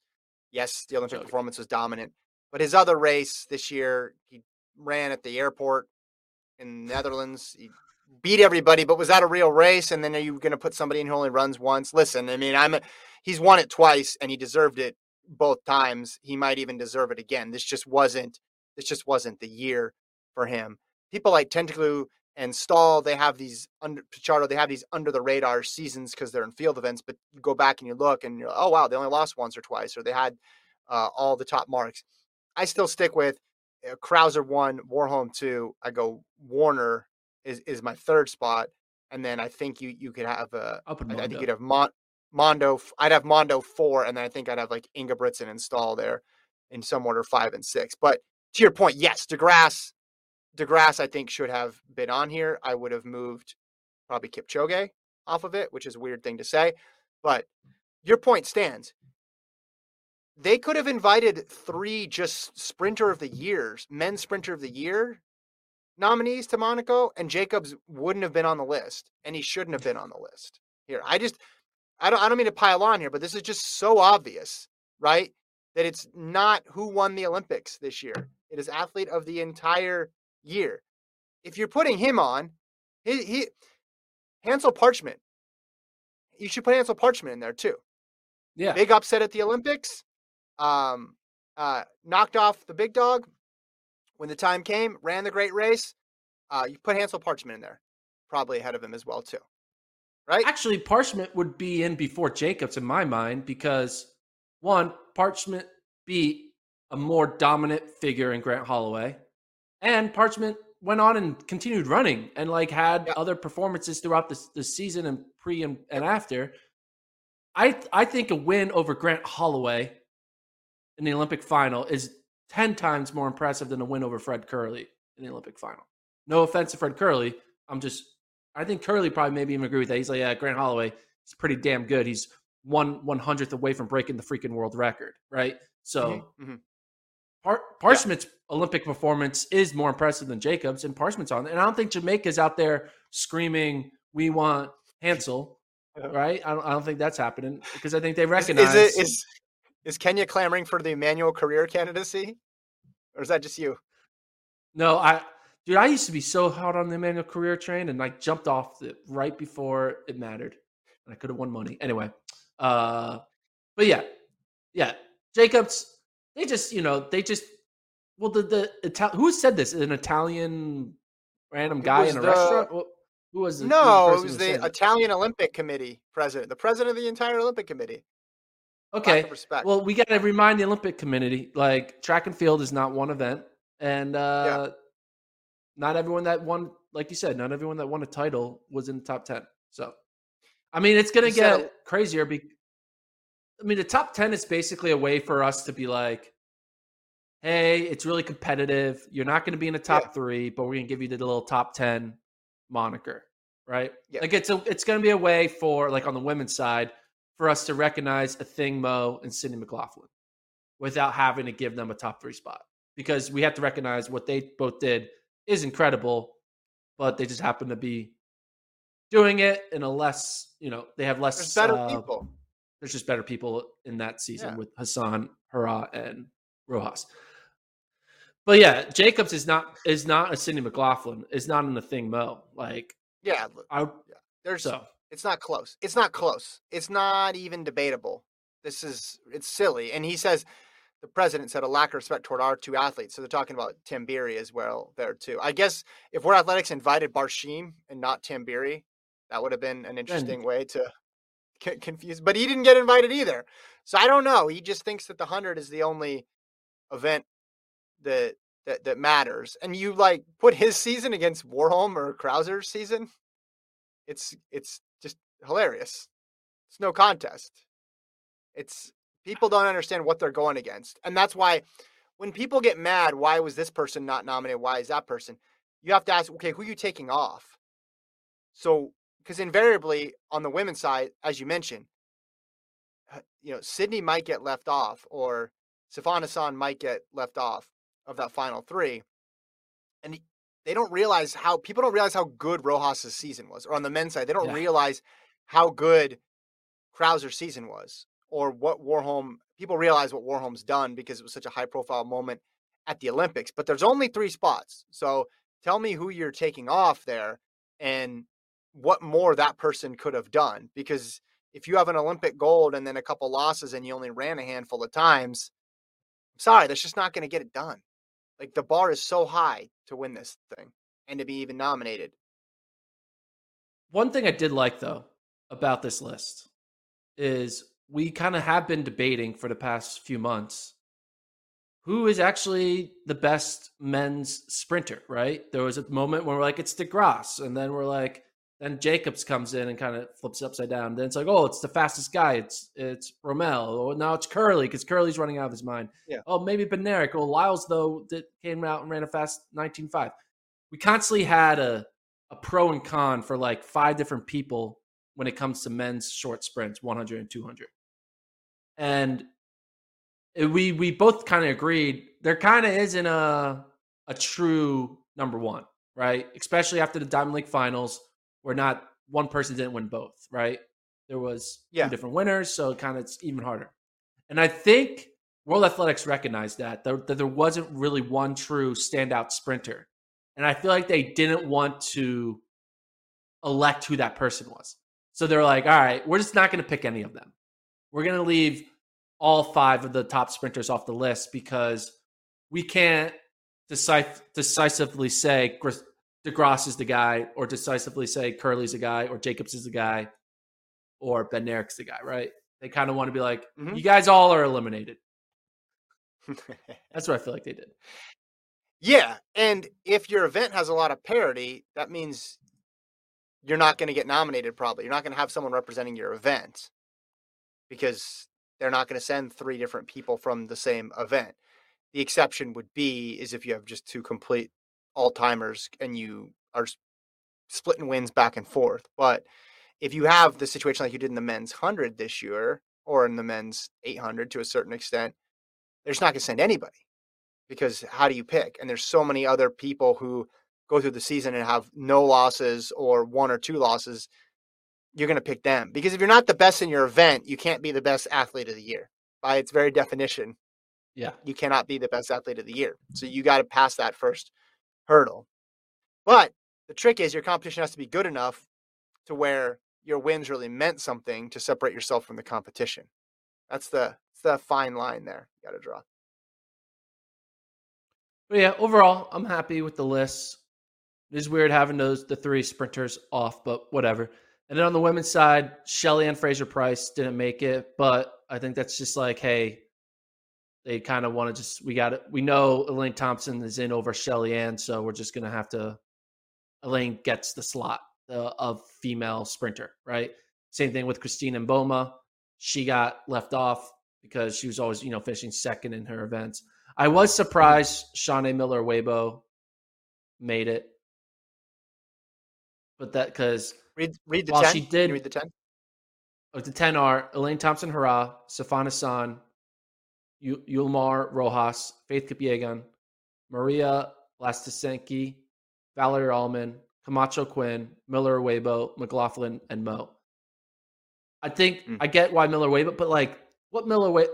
yes, the Olympic Kipchoge. performance was dominant, but his other race this year he ran at the airport in the Netherlands. He beat everybody, but was that a real race? And then are you going to put somebody in who only runs once? Listen, I mean, I'm a, he's won it twice and he deserved it both times. He might even deserve it again. This just wasn't this just wasn't the year for him. People like Tentoglou and Stahl, they have these under Pichardo, they have these under the radar seasons because they're in field events. But you go back and you look and you're like, oh wow, they only lost once or twice, or they had uh, all the top marks. I still stick with uh, Crouser one, Warholm two. I go Warner is is my third spot, and then I think you you could have a put I, I think you'd have Mon- Mondo. I'd have Mondo four, and then I think I'd have like Ingebrigtsen and Stahl there in some order five and six. But to your point, yes, Degrasse, Degrasse, I think should have been on here. I would have moved probably Kipchoge off of it, which is a weird thing to say, but your point stands. They could have invited three just sprinter of the years, men's sprinter of the year nominees to Monaco, and Jacobs wouldn't have been on the list, and he shouldn't have been on the list. Here, I just, I don't, I don't mean to pile on here, but this is just so obvious, right? That it's not who won the Olympics this year. It is athlete of the entire year. If you're putting him on, he, he Hansle Parchment, you should put Hansle Parchment in there too. yeah, Big upset at the Olympics. Um, uh, knocked off the big dog when the time came. Ran the great race. Uh, you put Hansle Parchment in there, probably ahead of him as well too. Right? Actually, Parchment would be in before Jacobs in my mind because one, Parchment beat a more dominant figure in Grant Holloway, and Parchment went on and continued running and like had Yeah. other performances throughout the, the season and pre and, and after. I I think a win over Grant Holloway in the Olympic final is ten times more impressive than a win over Fred Kerley in the Olympic final. No offense to Fred Kerley, I'm just I think Kerley probably maybe even agree with that. He's like, yeah, Grant Holloway, he's pretty damn good. He's one one hundredth away from breaking the freaking world record, right? So Mhm, mhm. Par- Parchment's Olympic performance is more impressive than Jacobs, and Parchment's on. And I don't think Jamaica's out there screaming, "We want Hansle," Yeah. right? I don't, I don't think that's happening because I think they recognize. is it is is Kenya clamoring for the Emmanuel Korir candidacy, or is that just you? no, I, dude, I used to be so hard on the Emmanuel Korir train, and I jumped off it right before it mattered, and I could have won money anyway. Uh, but yeah, yeah, Jacobs. They just, you know, they just. Well, the the Ital- who said this? An Italian random It guy in a the- restaurant. Wh- Who was who No, the it was the it? Italian Olympic Committee president, the president of the entire Olympic Committee. Okay. Well, we got to remind the Olympic community like track and field is not one event, and uh, not everyone that won, like you said, not everyone that won a title was in the top ten. So, I mean, it's going to You get crazier. Be- I mean, the top ten is basically a way for us to be like, "Hey, it's really competitive. You're not going to be in the top Yeah. three, but we're going to give you the little top ten moniker." Right? Yeah. Like it's a, it's going to be a way for like on the women's side for us to recognize Athing Mu and Sydney McLaughlin without having to give them a top three spot because we have to recognize what they both did is incredible, but they just happen to be doing it in a less, you know, they have less. There's better uh, people. There's just better people in that season Yeah. with Hassan, Herah, and Rojas. But yeah, Jacobs is not is not a Sydney McLaughlin. Is not in the Athing Mu. Like Yeah, I there's so it's not close. It's not close. It's not even debatable. This is it's silly. And he says the president said a lack of respect toward our two athletes. So they're talking about Tamberi as well there too. I guess if World Athletics invited Barshim and not Tamberi, that would have been an interesting way to get confused. But he didn't get invited either. So I don't know. He just thinks that the hundred is the only event that that that matters. And you like put his season against Warholm or Crouser's season. It's it's just hilarious. It's no contest. It's people don't understand what they're going against. And that's why when people get mad, why was this person not nominated? Why is that person? You have to ask, okay, who are you taking off? So, because invariably on the women's side, as you mentioned, uh, you know, Sydney might get left off or Sifan Hassan might get left off of that final three. And they don't realize how people don't realize how good Rojas' season was. Or on the men's side, they don't yeah. realize how good Crouser's season was or what Warholm people realize what Warholm's done because it was such a high profile moment at the Olympics. But there's only three spots. So tell me who you're taking off there and what more that person could have done. Because if you have an Olympic gold and then a couple losses and you only ran a handful of times, I'm sorry, that's just not going to get it done. Like the bar is so high to win this thing and to be even nominated. One thing I did like though about this list is we kind of have been debating for the past few months who is actually the best men's sprinter, right? There was a moment where we're like, it's DeGrasse. And then we're like, then Jacobs comes in and kind of flips it upside down. Then it's like, oh, it's the fastest guy. It's it's Bromell. Oh, now it's Kerley because Kerley's running out of his mind. Yeah. Oh, maybe Bednarek. Oh, Lyles, though, that came out and ran a fast 19.5. We constantly had a, a pro and con for like five different people when it comes to men's short sprints, 100 and 200 and we we both kind of agreed there kind of isn't a a true number one, right? Especially after the Diamond League finals, where not one person didn't win both, right? There was yeah. two different winners, so kind of it's even harder. And I think World Athletics recognized that, that that there wasn't really one true standout sprinter, and I feel like they didn't want to elect who that person was. So they're like, all right, we're just not going to pick any of them. We're going to leave all five of the top sprinters off the list because we can't decisively say DeGrasse is the guy, or decisively say Kerley's the guy, or Jacobs is the guy, or Ben Bednarek's the guy, right? They kind of want to be like, mm-hmm. you guys all are eliminated. That's what I feel like they did. Yeah. And if your event has a lot of parity, that means you're not going to get nominated, probably. You're not going to have someone representing your event because they're not going to send three different people from the same event. The exception would be is if you have just two complete all timers and you are splitting wins back and forth. But if you have the situation like you did in the men's 100 this year or in the men's 800 to a certain extent, they're just not going to send anybody because how do you pick? And there's so many other people who go through the season and have no losses or one or two losses you're going to pick them because if you're not the best in your event, you can't be the best athlete of the year by its very definition. Yeah. You cannot be the best athlete of the year. So you got to pass that first hurdle. But the trick is your competition has to be good enough to where your wins really meant something to separate yourself from the competition. That's the that's the fine line there you got to draw. But yeah, overall, I'm happy with the list. It is weird having those the three sprinters off, but whatever. And then on the women's side, Shelly-Ann Fraser-Pryce didn't make it, but I think that's just like, hey, they kind of want to just we got it. We know Elaine Thompson is in over Shelly-Ann, so we're just gonna have to. Elaine gets the slot uh, of female sprinter, right? Same thing with Christine Mboma. She got left off because she was always, you know, finishing second in her events. I was surprised Shaunae Miller Uibo made it, but that because Read read the While 10. she did read the 10. Oh, the 10 are Elaine Thompson Herah, Sifan Yulimar Rojas, Faith Kipyegon, Mariya Lasitskene, Valerie Allman, Camacho Quinn, Miller Uibo, McLaughlin, and Mo. I think mm. I get why Miller Uibo, but like what Miller Uibo,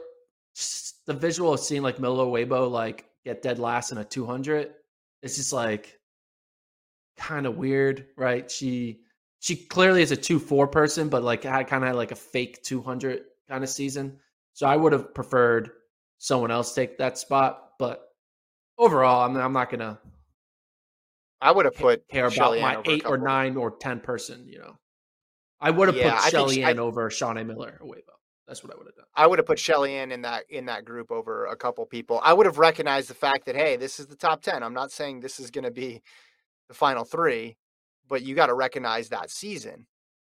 the visual of seeing like Miller Uibo like get dead last in a 200. It's just like kind of weird, right? She she clearly is a 2-4 person, but like had kind of like a fake 200 kind of season. So I would have preferred someone else take that spot, but overall, I'm I'm not gonna. I would have put care about my eight or nine or ten person. You know, I would have yeah, put Shelly Ann over Shaunae Miller or Uibo. That's what I would have done. I would have put Shelly Ann in that in that group over a couple people. I would have recognized the fact that hey, this is the top ten. I'm not saying this is going to be the final three, but you got to recognize that season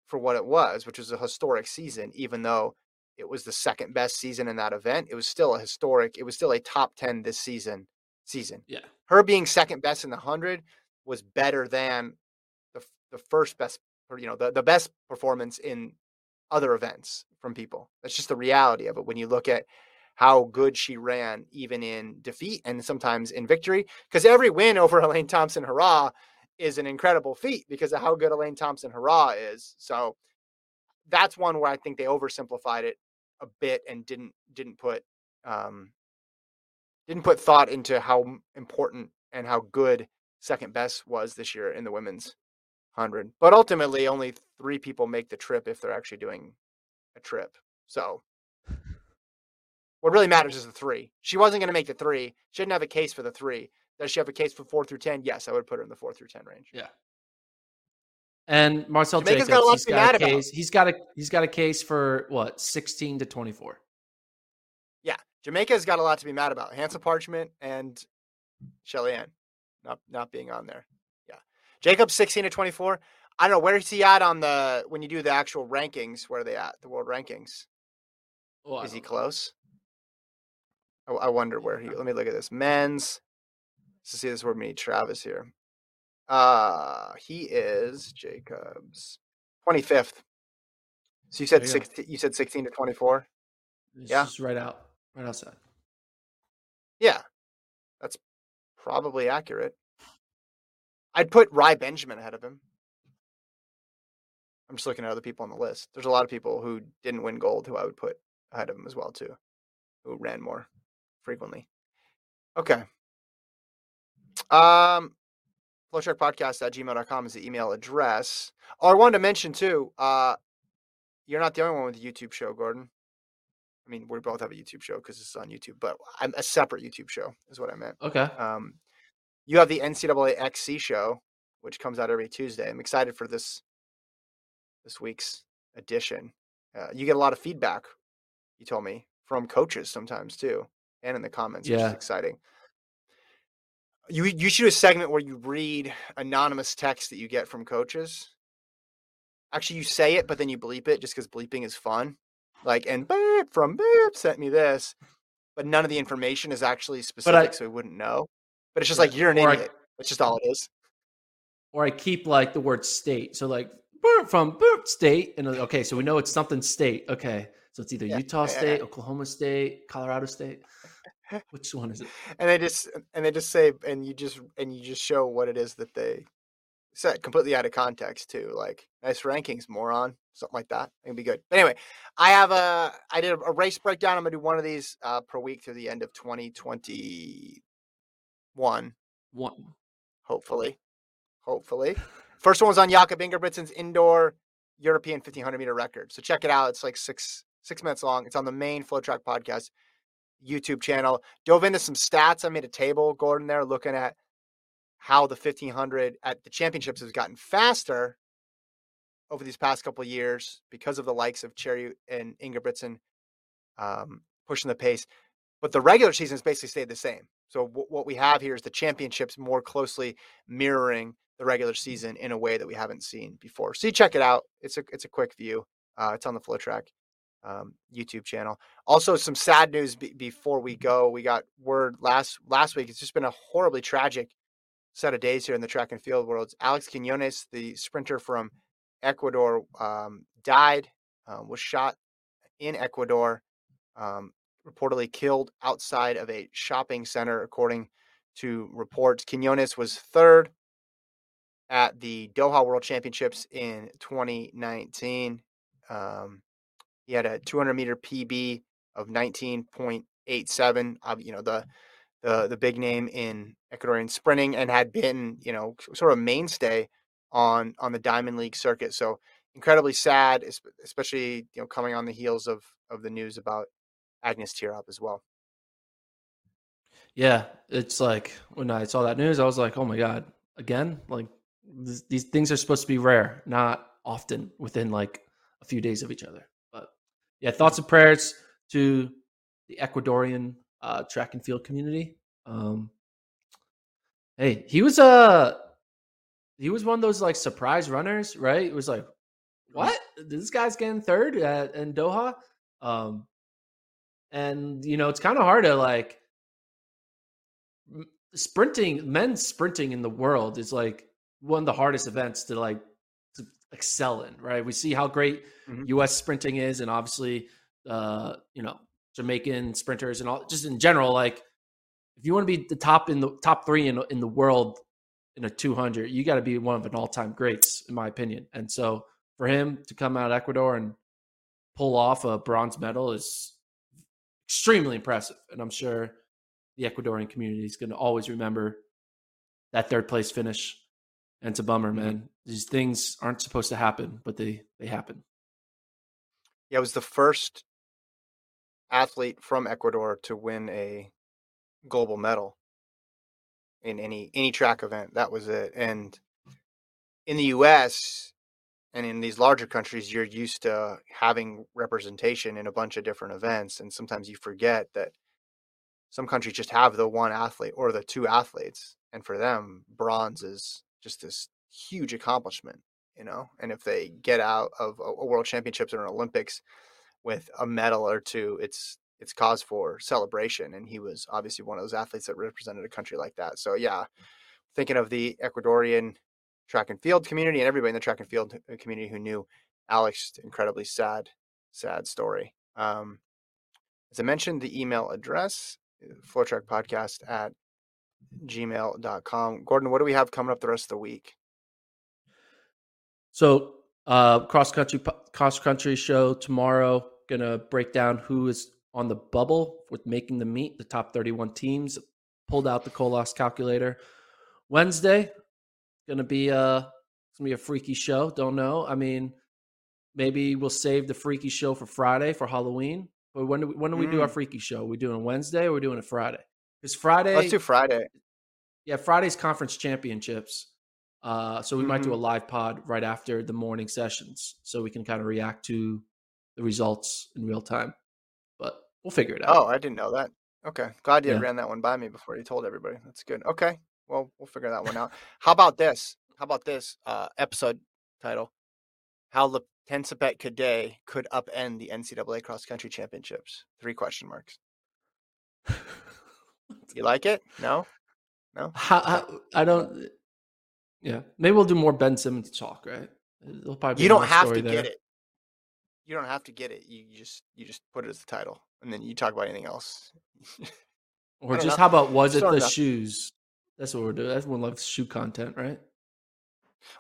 for what it was, which was a historic season. Even though it was the second best season in that event, it was still a historic. It was still a top ten this season. Season. Yeah. Her being second best in the hundred was better than the the first best, or you know, the the best performance in other events from people. That's just the reality of it when you look at how good she ran, even in defeat and sometimes in victory. Because every win over Elaine Thompson Herah is an incredible feat because of how good Elaine Thompson Herah is. So that's one where I think they oversimplified it a bit and didn't didn't put um, didn't put thought into how important and how good second best was this year in the women's 100. But ultimately, only three people make the trip if they're actually doing a trip. So what really matters is the three. She wasn't going to make the three. She didn't have a case for the three. Does she have a case for four through 10? Yes, I would put her in the four through 10 range. Yeah. And Marcell Jamaica's Jacobs, got a he's got a case. About. He's got a he's got a case for what 16 to 24. Yeah, Jamaica's got a lot to be mad about. Hansle Parchment and Shelly Ann not not being on there. Yeah, Jacobs 16 to 24. I don't know where is he at on the when you do the actual rankings. Where are they at? The world rankings. Oh, well, is he close? I, I, wonder where he. Let me look at this. Men's. Let's see this where we need Travis here. Uh he is Jacobs 25th. So you said you 16. You said 16 to 24. yeah, just right out, right outside. Yeah, that's probably accurate. I'd put Rai Benjamin ahead of him. I'm just looking at other people on the list. There's a lot of people who didn't win gold who I would put ahead of him as well too, who ran more frequently. Okay. Um, flowtrackpodcast at gmail.com is the email address. Oh, I wanted to mention too, uh, you're not the only one with a YouTube show, Gordon. I mean, we both have a YouTube show because it's on YouTube, but I'm a separate YouTube show is what I meant. Okay. Um, you have the NCAA XC show, which comes out every Tuesday. I'm excited for this this week's edition. Uh, you get a lot of feedback. You told me from coaches sometimes too, and in the comments, yeah. which is exciting. You you should do a segment where you read anonymous text that you get from coaches. Actually, you say it, but then you bleep it just because bleeping is fun. Like and beep from beep sent me this, but none of the information is actually specific, I, so we wouldn't know. But it's just like you're an idiot. I, That's just all it is. Or I keep like the word state. So like from boop state, and uh, okay, so we know it's something state. Okay, so it's either yeah, Utah yeah, State, yeah. Oklahoma State, Colorado State. Which one is it? And they just and they just say and you just and you just show what it is that they set completely out of context too. Like nice rankings, moron, something like that. It'd be good. But anyway, I have a I did a race breakdown. I'm gonna do one of these uh, per week through the end of 2021. one. One. Hopefully. Hopefully. First one was on Jakob Ingebrigtsen's indoor European 1500 meter record. So check it out. It's like six six minutes long. It's on the main FloTrack podcast YouTube channel. Dove into some stats. I made a table, Gordon, there looking at how the 1500 at the championships has gotten faster over these past couple of years because of the likes of Cherry and Ingebrigtsen um, pushing the pace. But the regular season has basically stayed the same. So w- what we have here is the championships more closely mirroring the regular season in a way that we haven't seen before. So you check it out. It's a it's a quick view. Uh, it's on the FloTrack um, YouTube channel. Also, some sad news b- before we go. We got word last last week. It's just been a horribly tragic set of days here in the track and field worlds. Alex Quiñónez, the sprinter from Ecuador, um, died. Uh, was shot in Ecuador. Um, reportedly killed outside of a shopping center, according to reports. Quiñónez was third at the Doha World Championships in 2019. Um, he had a 200 meter PB of 19.87. Uh, you know the the the big name in Ecuadorian sprinting and had been, you know, sort of mainstay on on the Diamond League circuit. So incredibly sad, especially you know coming on the heels of of the news about Agnes Tirop as well. Yeah, it's like when I saw that news, I was like, oh my god, again, like these things are supposed to be rare, not often within like a few days of each other. Yeah, thoughts and prayers to the Ecuadorian uh, track and field community. Um, hey, he was a uh, he was one of those like surprise runners, right? It was like, what? This guy's getting third at, in Doha, um, and you know it's kind of hard to like sprinting. Men's sprinting in the world is like one of the hardest events to like excel in, right? We see how great mm-hmm. U.S. sprinting is, and obviously, uh, you know, Jamaican sprinters and all. Just in general, like if you want to be the top in the top three in in the world in a 200, you got to be one of an all time greats, in my opinion. And so for him to come out of Ecuador and pull off a bronze medal is extremely impressive. And I'm sure the Ecuadorian community is going to always remember that third place finish. And it's a bummer, mm-hmm. man. These things aren't supposed to happen, but they they happen. Yeah, it was the first athlete from Ecuador to win a global medal in any any track event. That was it. And in the U.S. and in these larger countries, you're used to having representation in a bunch of different events, and sometimes you forget that some countries just have the one athlete or the two athletes, and for them, bronze is just this huge accomplishment, you know. And if they get out of a, a World Championships or an Olympics with a medal or two, it's it's cause for celebration. And he was obviously one of those athletes that represented a country like that. So yeah, thinking of the Ecuadorian track and field community and everybody in the track and field uh, community who knew Alex, incredibly sad, sad story. Um, as I mentioned, the email address, uh, flowtrackpodcast at gmail.com. Gordon, what do we have coming up the rest of the week? So, uh, cross country, cross country show tomorrow. Gonna break down who is on the bubble with making the meet, the top 31 teams. Pulled out the Kolas calculator. Wednesday, gonna be a it's gonna be a freaky show. Don't know. I mean, maybe we'll save the freaky show for Friday for Halloween. But when do we, when do we mm. do our mm. freaky show? Are we doing Wednesday or are we doing it Friday? Because Friday. Let's do Friday. Yeah, Friday's conference championships. Uh, so we mm-hmm. might do a mm-hmm. live pod right after the morning sessions, so we can kind of react to the results in real time. But we'll figure it out. Oh, I didn't know that. Okay. Glad you yeah. ran that one by me before you told everybody. That's good. Okay. Well, we'll figure that one out. How about this? How about this uh, episode title? How the Letesenbet Gidey could upend the NCAA cross country championships? Three question marks. you like it? No? No? How, how, I don't. Yeah. Maybe we'll do more Ben Simmons talk, right? you don't have to there. get it. You don't have to get it. You just you just put it as the title and then you talk about anything else. or just know. how about was it the shoes? That's what we're doing. Everyone loves shoe content, right?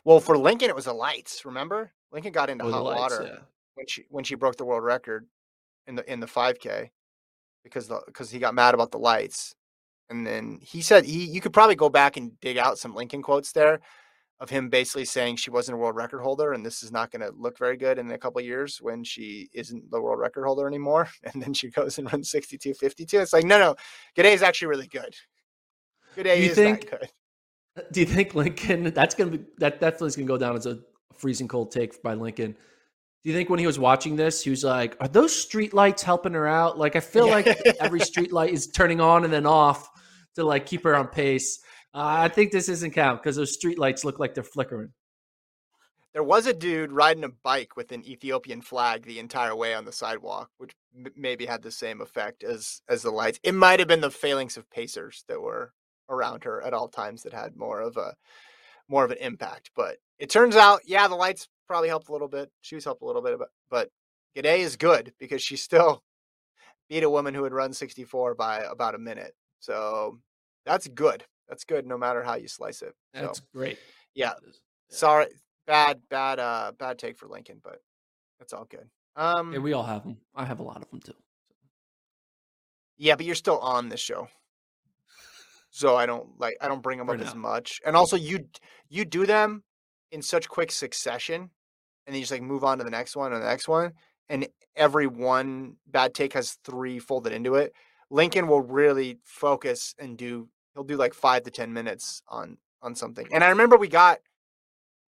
Well, for Lincoln, it was the lights. Remember, Lincoln got into oh, hot lights, water yeah. when she when she broke the world record in the in the 5K because the because he got mad about the lights, and then he said he you could probably go back and dig out some Lincoln quotes there of him basically saying she wasn't a world record holder and this is not going to look very good in a couple years when she isn't the world record holder anymore and then she goes and runs 62 52 it's like no no Gidey is actually really good. Gidey is think, good. uh, do you think lincoln that's going to be that definitely is going to go down as a freezing cold take by lincoln. Do you think when he was watching this he was like are those street lights helping her out? Like i feel like every street light is turning on and then off to like keep her on pace uh, I think this isn't count because those street lights look like they're flickering. There was a dude riding a bike with an Ethiopian flag the entire way on the sidewalk, which m- maybe had the same effect as as the lights. It might have been the phalanx of pacers that were around her at all times that had more of a more of an impact. But it turns out, yeah, the lights probably helped a little bit. Shoes helped a little bit, but but Gidey is good because she still beat a woman who had run 64 by about a minute. So that's good that's good no matter how you slice it. That's so, great. Yeah. yeah. Sorry, bad, bad, uh, bad take for Lincoln, but that's all good. Um, yeah, we all have them. I have a lot of them too. Yeah, but you're still on this show. so I don't like I don't bring them For up as much. And also, you you do them in such quick succession, and then you just like move on to the next one and the next one, and every one bad take has three folded into it. Lincoln will really focus and do. He'll do like five to ten minutes on on something. And I remember we got,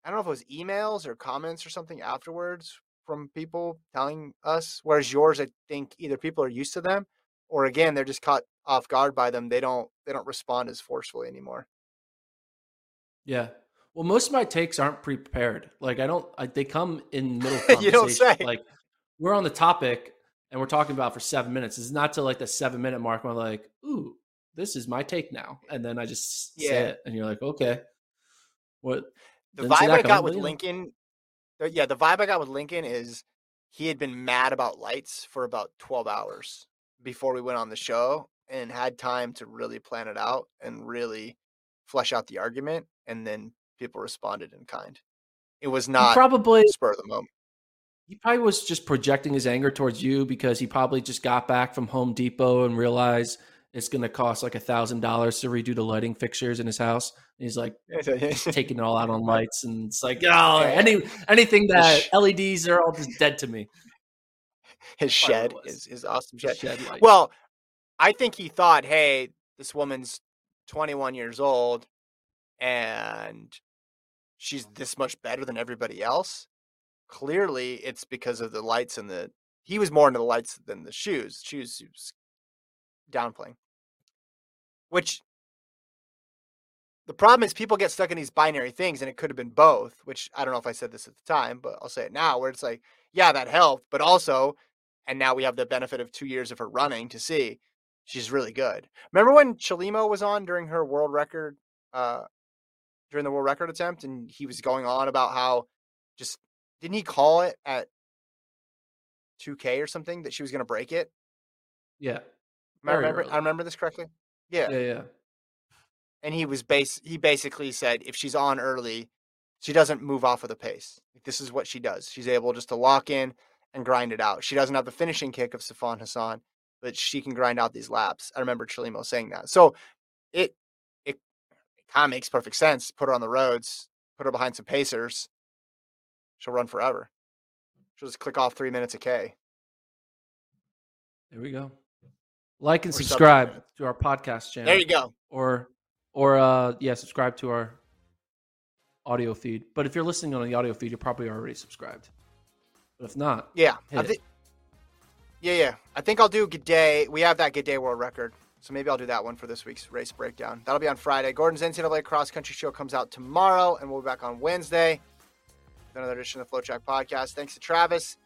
I don't know if it was emails or comments or something afterwards from people telling us. Whereas yours, I think either people are used to them, or again they're just caught off guard by them. They don't they don't respond as forcefully anymore. Yeah. Well, most of my takes aren't prepared. Like I don't. I, they come in middle. You don't say. Like we're on the topic and we're talking about for seven minutes. It's not to like the seven minute mark. Where I'm like, ooh, this is my take now, and then I just say it, and you're like, okay, what? The vibe I got with but, you know. Lincoln, yeah, the vibe I got with Lincoln is he had been mad about lights for about twelve hours before we went on the show, and had time to really plan it out and really flesh out the argument, and then people responded in kind. It was He not probably spur of the moment. he probably was just projecting his anger towards you because he probably just got back from Home Depot and realized it's going to cost like a thousand dollars to redo the lighting fixtures in his house. And he's like taking it all out on lights, and it's like, oh, any anything that LEDs are all just dead to me. his shed, is his, awesome shed. Shed. Well, I think he thought, hey, this woman's 21 years old and she's this much better than everybody else. Clearly, it's because of the lights and the. He was more into the lights than the shoes. Shoes, he was downplaying. Which the problem is, people get stuck in these binary things, and it could have been both. Which I don't know if I said this at the time, but I'll say it now. Where it's like, yeah, that helped, but also, and now we have the benefit of two years of her running to see she's really good. Remember when Chalimo was on during her world record, uh, during the world record attempt, and he was going on about how just didn't he call it at 2K or something that she was going to break it? yeah, I remember? early. I remember this correctly. Yeah. yeah, yeah. and he was base. He basically said if she's on early, she doesn't move off of the pace. This is what she does. She's able just to lock in and grind it out. She doesn't have the finishing kick of Sifan Hassan, but she can grind out these laps. I remember Chalimo saying that. So it it, it kind of makes perfect sense. Put her on the roads, put her behind some pacers. She'll run forever. She'll just click off three minutes a K. There we go. Like and subscribe to our podcast channel. There you go. or or uh yeah subscribe to our audio feed but if you're listening on the audio feed you're probably already subscribed but if not Yeah, I think. Yeah, yeah. I think I'll do Gidey. We have that Gidey world record, so maybe I'll do that one for this week's race breakdown. That'll be on Friday. Gordon's NCAA cross country show comes out tomorrow, and we'll be back on Wednesday. with Another edition of the FloTrack Podcast. Thanks to Travis.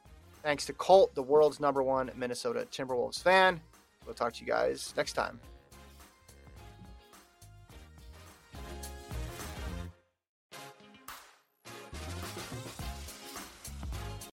Thanks to Colt, the world's number one Minnesota Timberwolves fan. We'll talk to you guys next time.